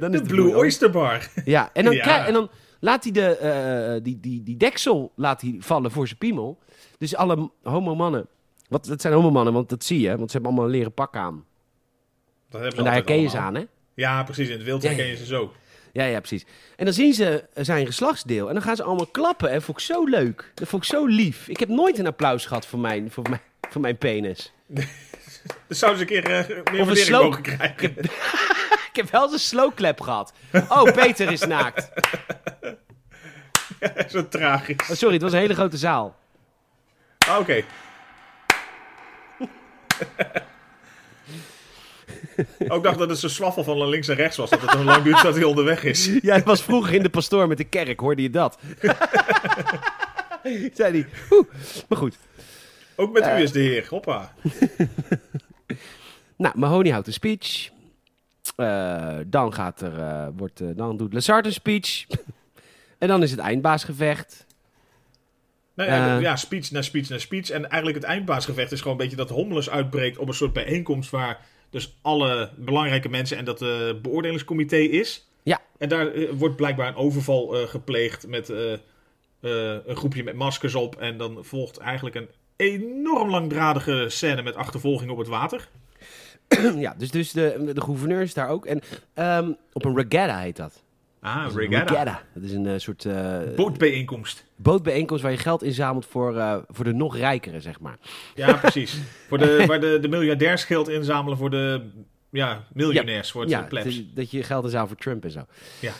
Dan is de Blue Oyster Bar. Ja, en dan, *laughs* Ja. en dan laat hij de, eh, die, die, die deksel laat hij vallen voor zijn piemel. Dus alle homo-mannen... Wat, dat zijn homo-mannen, want dat zie je. Want ze hebben allemaal een leren pak aan. Dat hebben ze En daar herken je ze aan, hè? Ja, precies. In het wild herken je ze zo. Ja, ja, precies. En dan zien ze zijn geslachtsdeel. En dan gaan ze allemaal klappen. En dat vond ik zo leuk. Dat vond ik zo lief. Ik heb nooit een applaus gehad voor mijn, voor mijn, voor mijn penis. *laughs* Dus zouden ze een keer eh, meer een waardering slow- mogen krijgen. *laughs* Ik heb wel eens een slow clap gehad. Oh, Peter is naakt. *laughs* zo tragisch. Oh, sorry, het was een hele grote zaal. Ah, Oké. *laughs* Ook ik dacht dat het zo'n swaffel van links en rechts was. Dat het zo lang duurt voordat hij onderweg is. *laughs* Ja, het was vroeger in de pastoor met de kerk, hoorde je dat? *laughs* Zei hij. Oeh. Maar goed. Ook met u is de heer. Hoppa. Nou, Mahoney houdt een speech. Eh, dan gaat er, eh, wordt, eh, dan doet Lazard een speech. en dan is het eindbaasgevecht. Nou ja, Eh. ja, speech na speech na speech. En eigenlijk het eindbaasgevecht is gewoon een beetje dat Hommelus uitbreekt op een soort bijeenkomst waar dus alle belangrijke mensen en dat eh beoordelingscomité is. Ja. En daar eh, wordt blijkbaar een overval eh, gepleegd met een groepje met maskers op. En dan volgt eigenlijk een enorm langdradige scène met achtervolging op het water. *clears throat* ja, dus, dus de, de gouverneur is daar ook. En ehm, op een regatta heet dat. Ah, regatta. Dat is een eh, soort eh, Bootbijeenkomst. bootbijeenkomst waar je geld inzamelt voor, eh, voor de nog rijkeren, zeg maar. Ja, precies. voor de, waar de, de miljardairs geld inzamelen voor de ja, miljonairs, voor het Ja, ja, plebs. dat- je geld inzamelt voor Trump en zo. Ja.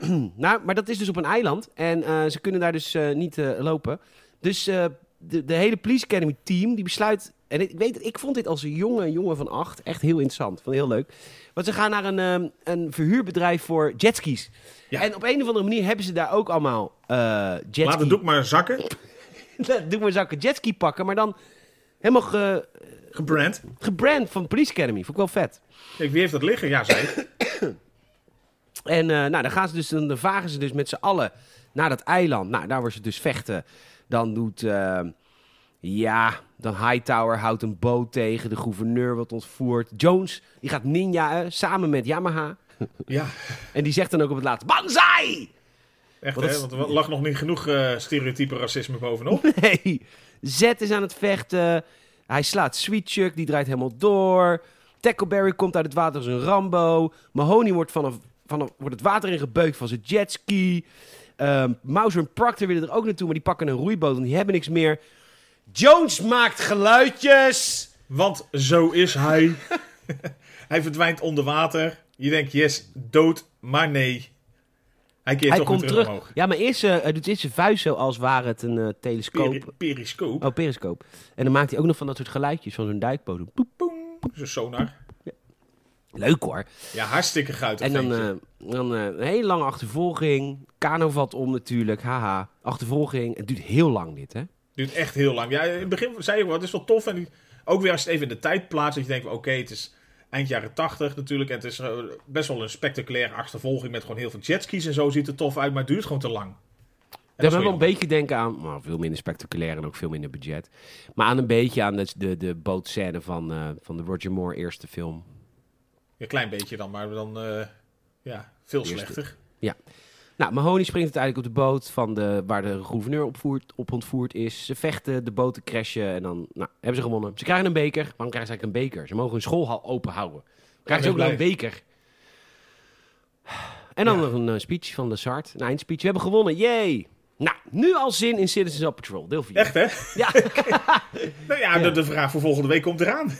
*clears throat* nou, maar dat is dus op een eiland. En ze kunnen daar dus niet lopen. Dus de, de hele Police Academy team die besluit... En ik weet, ik vond dit als een jonge jongen van acht echt heel interessant. Vond ik heel leuk. Want ze gaan naar een, ehm, een verhuurbedrijf voor jetskis. Ja. En op een of andere manier hebben ze daar ook allemaal eh jetski... Laat het doek maar zakken. *laughs* Doe maar zakken jetski pakken, maar dan helemaal ge, Gebrand. gebrand van Police Academy. Vond ik wel vet. Kijk, wie heeft dat liggen? Ja, zij. *coughs* En eh, nou, dan gaan ze dus, dan varen ze dus met z'n allen naar dat eiland. Nou, daar worden ze dus vechten. Dan doet, eh, ja, dan Hightower houdt een boot tegen. De gouverneur wordt ontvoerd. Jones, die gaat ninjaën samen met Yamaha. *laughs* Ja, En die zegt dan ook op het laatst, Banzai! echt hè. Want er lag nog niet genoeg eh stereotype racisme bovenop. *laughs* Nee, Z is aan het vechten. Hij slaat Sweet Chuck, die draait helemaal door. Tackleberry komt uit het water als een Rambo. Mahoney wordt, vanaf, vanaf, wordt het water ingebeukt van zijn jetski. Ehm Mauser en Proctor willen er ook naartoe, maar die pakken een roeiboot, want die hebben niks meer. Jones maakt geluidjes. Want zo is hij. *laughs* hij verdwijnt onder water. Je denkt, yes, dood, maar nee. Hij keert Hij toch komt weer terug. terug omhoog. Ja, maar eerst, eh, hij doet eerst zijn vuist zo als ware het een eh, telescoop. Peri- periscoop. Oh, periscoop. En dan maakt hij ook nog van dat soort geluidjes van zo'n duikbodem. Zo'n sonar. Leuk hoor. Ja, hartstikke guitig En dan, eh, dan een hele lange achtervolging. Kano valt om natuurlijk. Haha. Achtervolging. Het duurt heel lang dit, hè? Duurt echt heel lang. Ja, in het begin zei je wel, het is wel tof. En ook weer als je het even in de tijd plaatst, dat je denkt, oké, het is eind jaren 80 natuurlijk. En het is eh, best wel een spectaculaire achtervolging met gewoon heel veel jetskis en zo. Ziet er tof uit, maar het duurt gewoon te lang. En Dat is wel een beetje denken aan, nou, veel minder spectaculair en ook veel minder budget. Maar aan een beetje aan de, de, de bootscène van, eh, van de Roger Moore eerste film. Een klein beetje dan, maar dan eh, ja, veel Eerste. slechter. Nou, Mahoney springt uiteindelijk op de boot van de, waar de gouverneur opvoert, op ontvoerd is. Ze vechten, de boten crashen en dan nou, hebben ze gewonnen. Ze krijgen een beker. Waarom krijgen ze eigenlijk een beker? Ze mogen hun schoolhal open houden. Krijgen ze ook een beker. En dan Ja. nog een eh, speech van de Sart, een eindspeech. We hebben gewonnen, yay! Nou, nu al zin in Citizens of Patrol, deel 4. Echt, hè? Ja, *laughs* Nou ja, Ja. De, de vraag voor volgende week komt eraan.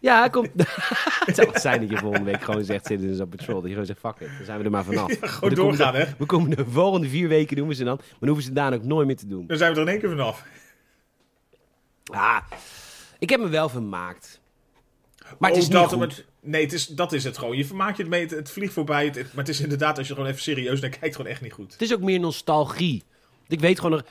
Ja hij komt... *laughs* het zou zijn dat je volgende week gewoon zegt Citizens of Patrol. Dat je gewoon zegt, fuck it, dan zijn we er maar vanaf. *laughs* Ja, gewoon dan doorgaan, hè? We komen de volgende vier weken doen we ze dan. Maar dan hoeven ze daar ook nooit meer te doen. Dan zijn we er in één keer vanaf. Ah, ik heb me wel vermaakt. Maar het Oh, is niet dat, goed. maar- nee, het is, dat is het gewoon. Je vermaakt je het mee, het, het vliegt voorbij. Het, het- maar het is inderdaad, als je er gewoon even serieus naar kijkt, gewoon echt niet goed. Het is ook meer nostalgie. Ik weet gewoon nog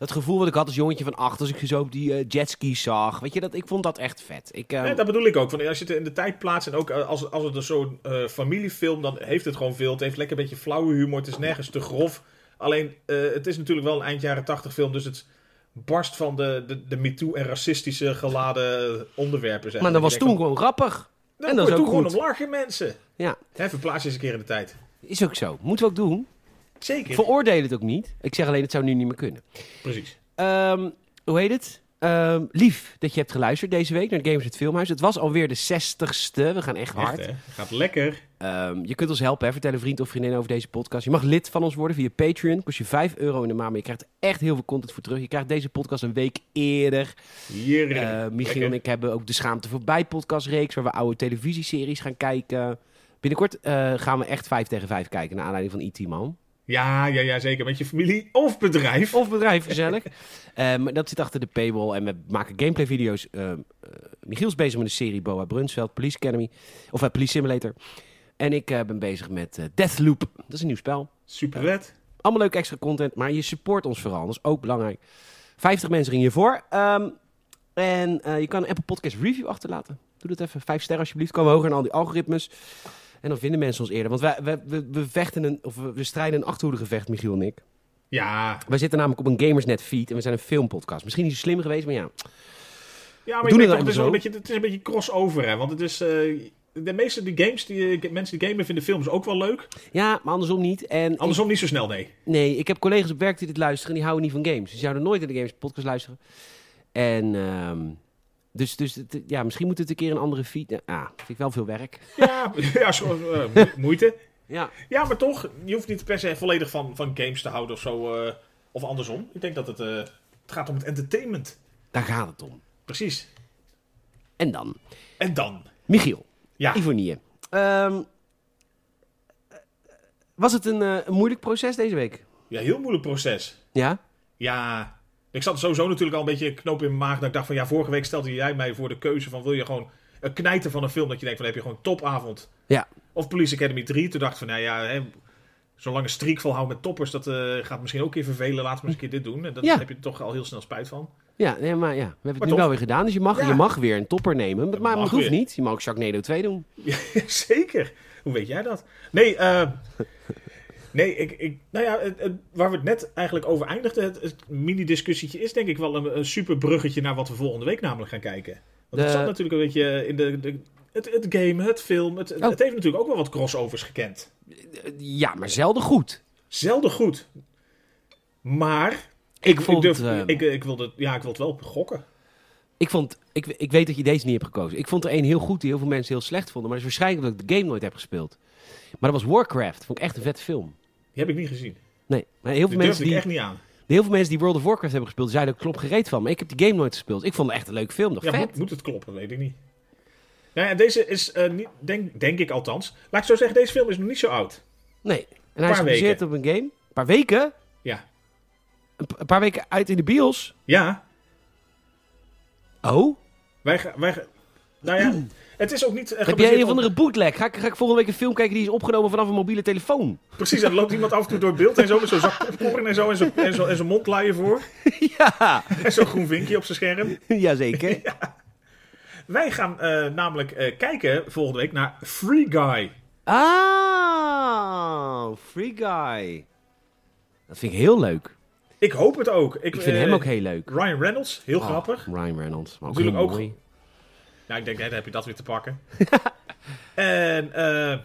het gevoel wat ik had als jongetje van acht... als ik zo op die jetskis zag. Weet je, dat, ik vond dat echt vet. Ik, eh, Nee, dat bedoel ik ook. Van, als je het in de tijd plaatst en ook eh, als, als het een zo'n eh, familiefilm, dan heeft het gewoon veel. Het heeft lekker een beetje flauwe humor. Het is nergens te grof. Alleen, het is natuurlijk wel een eind jaren tachtig film, dus het barst van de, de, de MeToo en racistische geladen onderwerpen. Zeg maar dat was toen gewoon grappig. en dat is moet ook je toen goed. gewoon om lachen, mensen. Ja, Hè, verplaats je eens een keer in de tijd. is ook zo. Moeten we ook doen. Zeker. Veroordeel het ook niet. Ik zeg alleen, het zou nu niet meer kunnen. Precies. Ehm, hoe heet het? Ehm, lief dat je hebt geluisterd deze week naar de Gamers het Filmhuis. Het was alweer de 60ste. We gaan echt hard. Echt? Gaat lekker. Ehm, je kunt ons helpen. Hè? Vertel een vriend of vriendin over deze podcast. Je mag lid van ons worden via Patreon. Kost je 5 euro in de maand. Maar je krijgt echt heel veel content voor terug. Je krijgt deze podcast een week eerder. Hier. Eh, Michiel en ik hebben ook de Schaamte Voorbij podcastreeks. Waar we oude televisieseries gaan kijken. Binnenkort eh, gaan we echt 5 tegen 5 kijken. Naar aanleiding van IT Man. Ja, ja, ja, zeker. Met je familie of bedrijf. Of bedrijf, gezellig. *laughs* Ehm, dat zit achter de paywall. En we maken gameplay video's. Ehm, eh, Michiel is bezig met een serie Boa Brunsveld. Police Academy. Of uh, Police Simulator. En ik eh, ben bezig met eh, Deathloop. Dat is een nieuw spel. Super vet. Allemaal leuk extra content, maar je support ons vooral. Dat is ook belangrijk. 50 mensen gingen hiervoor. Ehm en eh, je kan een Apple Podcast review achterlaten. Doe dat even. Vijf sterren alsjeblieft. Komen hoger in al die algoritmes. En dan vinden mensen ons eerder. Want wij, wij- we, we vechten een, of we, we strijden een achterhoedegevecht, Michiel en ik. Ja. Wij zitten namelijk op een Gamersnet feed en we zijn een filmpodcast. Misschien niet zo slim geweest, maar ja. Ja, maar ik het denk toch, het, is een beetje, het is een beetje crossover, hè. Want het is... eh, de meeste die games, die, eh, mensen die gamen vinden films ook wel leuk. Ja, maar andersom niet. En Andersom niet zo snel, nee. nee, ik heb collega's op werk die dit luisteren en die houden niet van games. Die zouden nooit naar de Games podcast luisteren. En ehm, dus, dus het- ja, misschien moet het een keer een andere feed. Ah, vind ik wel veel werk. Ja, *laughs* ja zo, eh, mo- moeite. Ja, Ja, maar toch, je hoeft niet per se volledig van, van games te houden of zo. eh, of andersom. Ik denk dat het, eh, het gaat om het entertainment. daar gaat het om. Precies. En dan, En dan? Michiel, Ja, Ivonie. Ehm was het een, een moeilijk proces deze week? ja heel moeilijk proces. Ja? Ja, Ik zat sowieso natuurlijk al een beetje knoop in mijn maag. Dat ik dacht van ja, vorige week stelde jij mij voor de keuze van wil je gewoon een knijter van een film. Dat je denkt van heb je gewoon een topavond. Ja. Of Police Academy 3. Toen dacht ik van nou ja, hè, zolang een streak volhouden met toppers. Dat eh, gaat misschien ook een keer vervelen. Laten we eens een keer dit doen. En dan Ja. heb je toch al heel snel spijt van. Ja, nee, maar ja, we hebben het Maar nu toch. wel weer gedaan. Dus je mag, Ja. je mag weer een topper nemen. Maar, maar het hoeft weer. niet. Je mag ook Sharknado 2 doen. *laughs* Ja, zeker. Hoe weet jij dat? Nee, eh, *laughs* nee ik, ik, nou ja, het, het- waar we het net eigenlijk over eindigden, het, het mini-discussietje is denk ik wel een, een super bruggetje naar wat we volgende week namelijk gaan kijken. Want het De- zat natuurlijk een beetje in de, de, het, het game, het film, het, Oh. het heeft natuurlijk ook wel wat crossovers gekend. Ja, maar zelden goed. Zelden goed. Maar Ik ik, vond, durf, eh, ik, ik, wilde, ja, ik wil het wel gokken. Ik, vond, ik, ik weet dat je deze niet hebt gekozen. Ik vond er één heel goed die heel veel mensen heel slecht vonden. Maar dat is waarschijnlijk dat ik de game nooit heb gespeeld. Maar dat was Warcraft. Vond ik echt een vette film. Die heb ik niet gezien. Nee, maar heel veel, Die mensen durfde ik die, echt niet aan. heel veel mensen die World of Warcraft hebben gespeeld, zeiden er klopt gereed van. Maar ik heb die game nooit gespeeld. Ik vond het echt een leuke film. Nog Ja, vet. moet, moet het kloppen, weet ik niet. Nou ja, deze is, eh, niet, denk, denk ik althans. Laat ik zo zeggen, deze film is nog niet zo oud. Nee. En hij is gebaseerd op een game. Een paar weken? Ja. Een, een paar weken uit in de bios. Ja, Oh? wij gaan... Wij nou ja, het is ook niet... eh, Heb jij een of andere bootleg? Ga ik, ga ik volgende week een film kijken die is opgenomen vanaf een mobiele telefoon? Precies, en loopt iemand af en toe door beeld en zo met zo'n zak popcorn en zo en zo'n en zo, en zo'n mondlaaien voor. *laughs* ja, En zo'n groen vinkje op zijn scherm. *laughs* jazeker. *laughs* Wij gaan eh, namelijk eh, kijken volgende week naar Free Guy. Ah, Free Guy. Dat vind ik heel leuk. Ik hoop het ook. Ik, Ik vind hem ook heel leuk. Ryan Reynolds, heel Ah, grappig. Ryan Reynolds. Maar ook Natuurlijk ook- mooi. Nou, ik denk, hè, dan heb je dat weer te pakken. *laughs* en, eh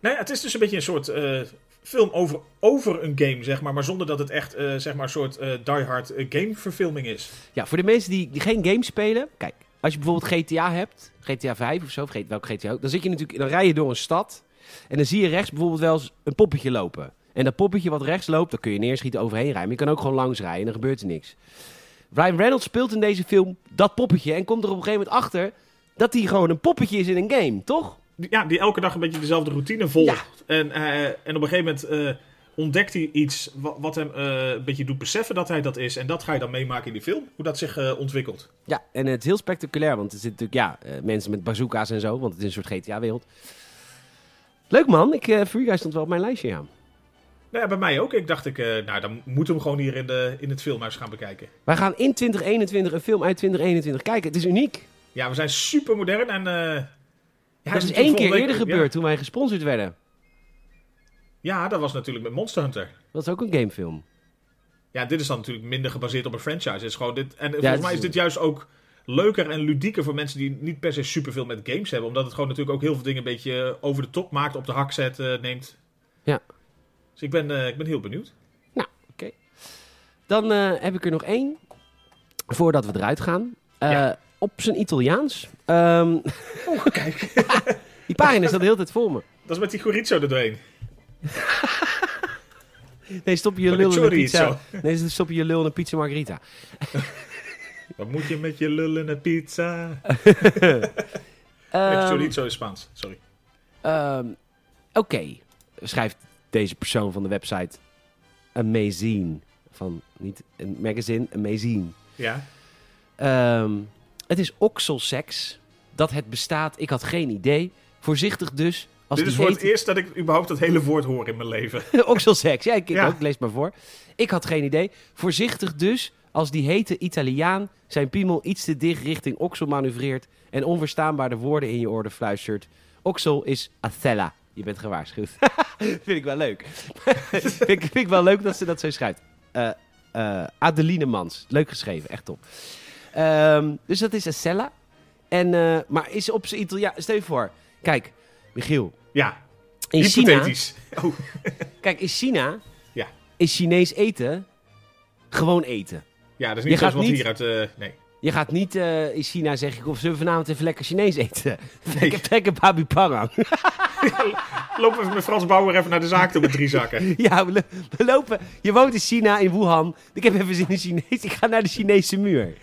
nou ja, het is dus een beetje een soort eh, film over, over een game, zeg maar. Maar zonder dat het echt, eh, zeg maar, een soort eh die-hard eh, gameverfilming is. Ja, voor de mensen die, die geen games spelen. Kijk, als je bijvoorbeeld GTA hebt, GTA 5 of zo, vergeet welke GTA ook. Dan zit je natuurlijk, dan rij je door een stad. En dan zie je rechts bijvoorbeeld wel eens een poppetje lopen. En dat poppetje wat rechts loopt, dan kun je neerschieten overheen rijden. Maar je kan ook gewoon langs rijden en dan gebeurt er niks. Ryan Reynolds speelt in deze film dat poppetje en komt er op een gegeven moment achter dat hij gewoon een poppetje is in een game, toch? Ja, die elke dag een beetje dezelfde routine volgt. En, eh, en op een gegeven moment eh, ontdekt hij iets wat, wat hem eh, een beetje doet beseffen dat hij dat is. En dat ga je dan meemaken in die film, hoe dat zich ontwikkelt. Ja, en het is heel spectaculair, want er zitten natuurlijk ja, mensen met bazooka's en zo, want het is een soort GTA-wereld. Leuk man, ik, eh Free Guy stond wel op mijn lijstje, ja. Nou ja, bij mij ook. Ik dacht, ik, eh, nou, dan moeten we hem gewoon hier in, de, in het filmhuis gaan bekijken. Wij gaan in 2021 een film uit 2021 kijken. Het is uniek. Ja, we zijn super modern en... eh ja, dat is één keer eerder gebeurd toen wij gesponsord werden. Ja, dat was natuurlijk met Monster Hunter. Dat is ook een gamefilm. Ja, dit is dan natuurlijk minder gebaseerd op een franchise. Het is gewoon dit, en volgens mij is- is dit juist ook leuker en ludieker voor mensen die niet per se superveel met games hebben. Omdat het gewoon natuurlijk ook heel veel dingen een beetje over de top maakt, op de hak zet, eh, neemt. Ja. Dus ik ben, eh, ik ben heel benieuwd. Dan eh, heb ik er nog één, voordat we eruit gaan. Eh, Ja. Op zijn Italiaans. Ehm, *laughs* Oh, kijk. *laughs* die pagina staat de hele tijd voor me. dat is met die chorizo er doorheen. *laughs* Nee, stop je lul in een pizza. Nee, stop je lul in een pizza margarita. Wat moet je met je lullen en pizza? Ehm, chorizo is Spaans, sorry. Ehm, Oké, schrijft deze persoon van de website Amazing. Van niet een magazine, Amazing. Ja. Ehm, het is okselseks. Dat het bestaat, ik had geen idee. Voorzichtig dus. Als Dit is voor heet... het eerst dat ik überhaupt dat hele woord hoor in mijn leven. *laughs* okselseks, ja, ik, Ja. ook, lees maar voor. Ik had geen idee. Voorzichtig dus als die hete Italiaan zijn piemel iets te dicht richting oksel manoeuvreert en onverstaanbaar de woorden in je oren fluistert. Oksel is Athella. Je bent gewaarschuwd. *laughs* vind ik wel leuk. *laughs* vind, ik, vind ik wel leuk dat ze dat zo schrijft. Eh, Adeline Mans. Leuk geschreven, echt top. Ehm, dus dat is Athella. En, eh, maar is op zijn. Stel je voor. Kijk, Michiel. Ja, In China... hypothetisch. *laughs* Oh, Kijk, in China Ja. is Chinees eten gewoon eten. ja, dat is Je niet zoals gaat wat niet- hier uit... eh, nee. Je gaat niet in China zeggen, of zullen we vanavond even lekker Chinees eten? Lekker, lekker babi parang. Lopen we met Frans Bauer even naar de zaak toe met drie zakken. ja, we, lo- we lopen. Je woont in China, in Wuhan. Ik heb even zin in Chinees. Ik ga naar de Chinese muur.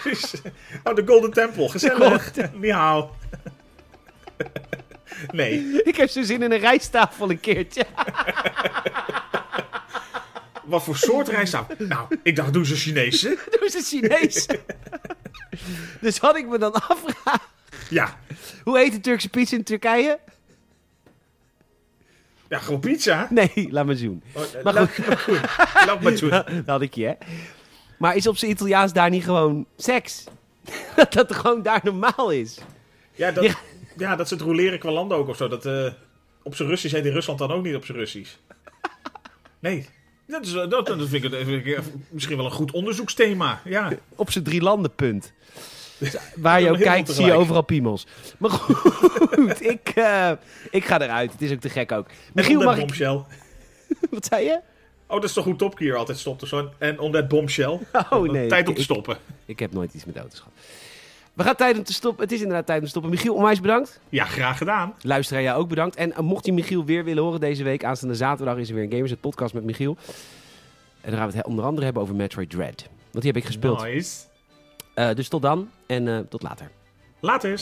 Precies. Oh, de Golden Temple. Gezellig. Miauw. Nee. Ik heb zo zin in een rijsttafel een keertje. Wat voor soort rijstwafel? Nou, ik dacht, doen ze Chinese? Doe ze Chinees. dus had ik me dan afvragen. Ja. Hoe heet de Turkse pizza in Turkije? Ja, gewoon pizza. Nee, laat me zien. Oh, eh, *laughs* Maar goed. Laat maar doen. *laughs* Dat had ik je, hè? Maar is op zijn Italiaans daar niet gewoon seks? *laughs* dat dat gewoon daar normaal is. Ja, dat, Ja. ja, dat ze het roleren qua landen ook of zo. Dat, eh, op zijn Russisch heet in Rusland dan ook niet op zijn Russisch. Nee. Dat, is, dat, dat vind ik, dat vind ik misschien wel een goed onderzoeksthema. Ja. Op zijn drie landen punt. Waar je ook kijkt, zie je overal piemels. Maar goed, *laughs* ik, eh, ik ga eruit. Het is ook te gek ook. Michiel, mag ik... *laughs* Wat zei je? Oh, dat is toch hoe Top Gear altijd stopt zo. En on that bombshell. *laughs* Oh nee, Tijd om te stoppen. ik heb nooit iets met auto's gehad. We gaan tijd om te stoppen. Het is inderdaad tijd om te stoppen. Michiel, onwijs bedankt. Ja, graag gedaan. Luisteraar, jij ook bedankt. En eh, mocht je Michiel weer willen horen deze week, aanstaande zaterdag is er weer een Gamers, het podcast met Michiel. En dan gaan we het he- onder andere hebben over Metroid Dread. Want die heb ik gespeeld. Nice. Eh, dus tot dan en eh, tot later. Later.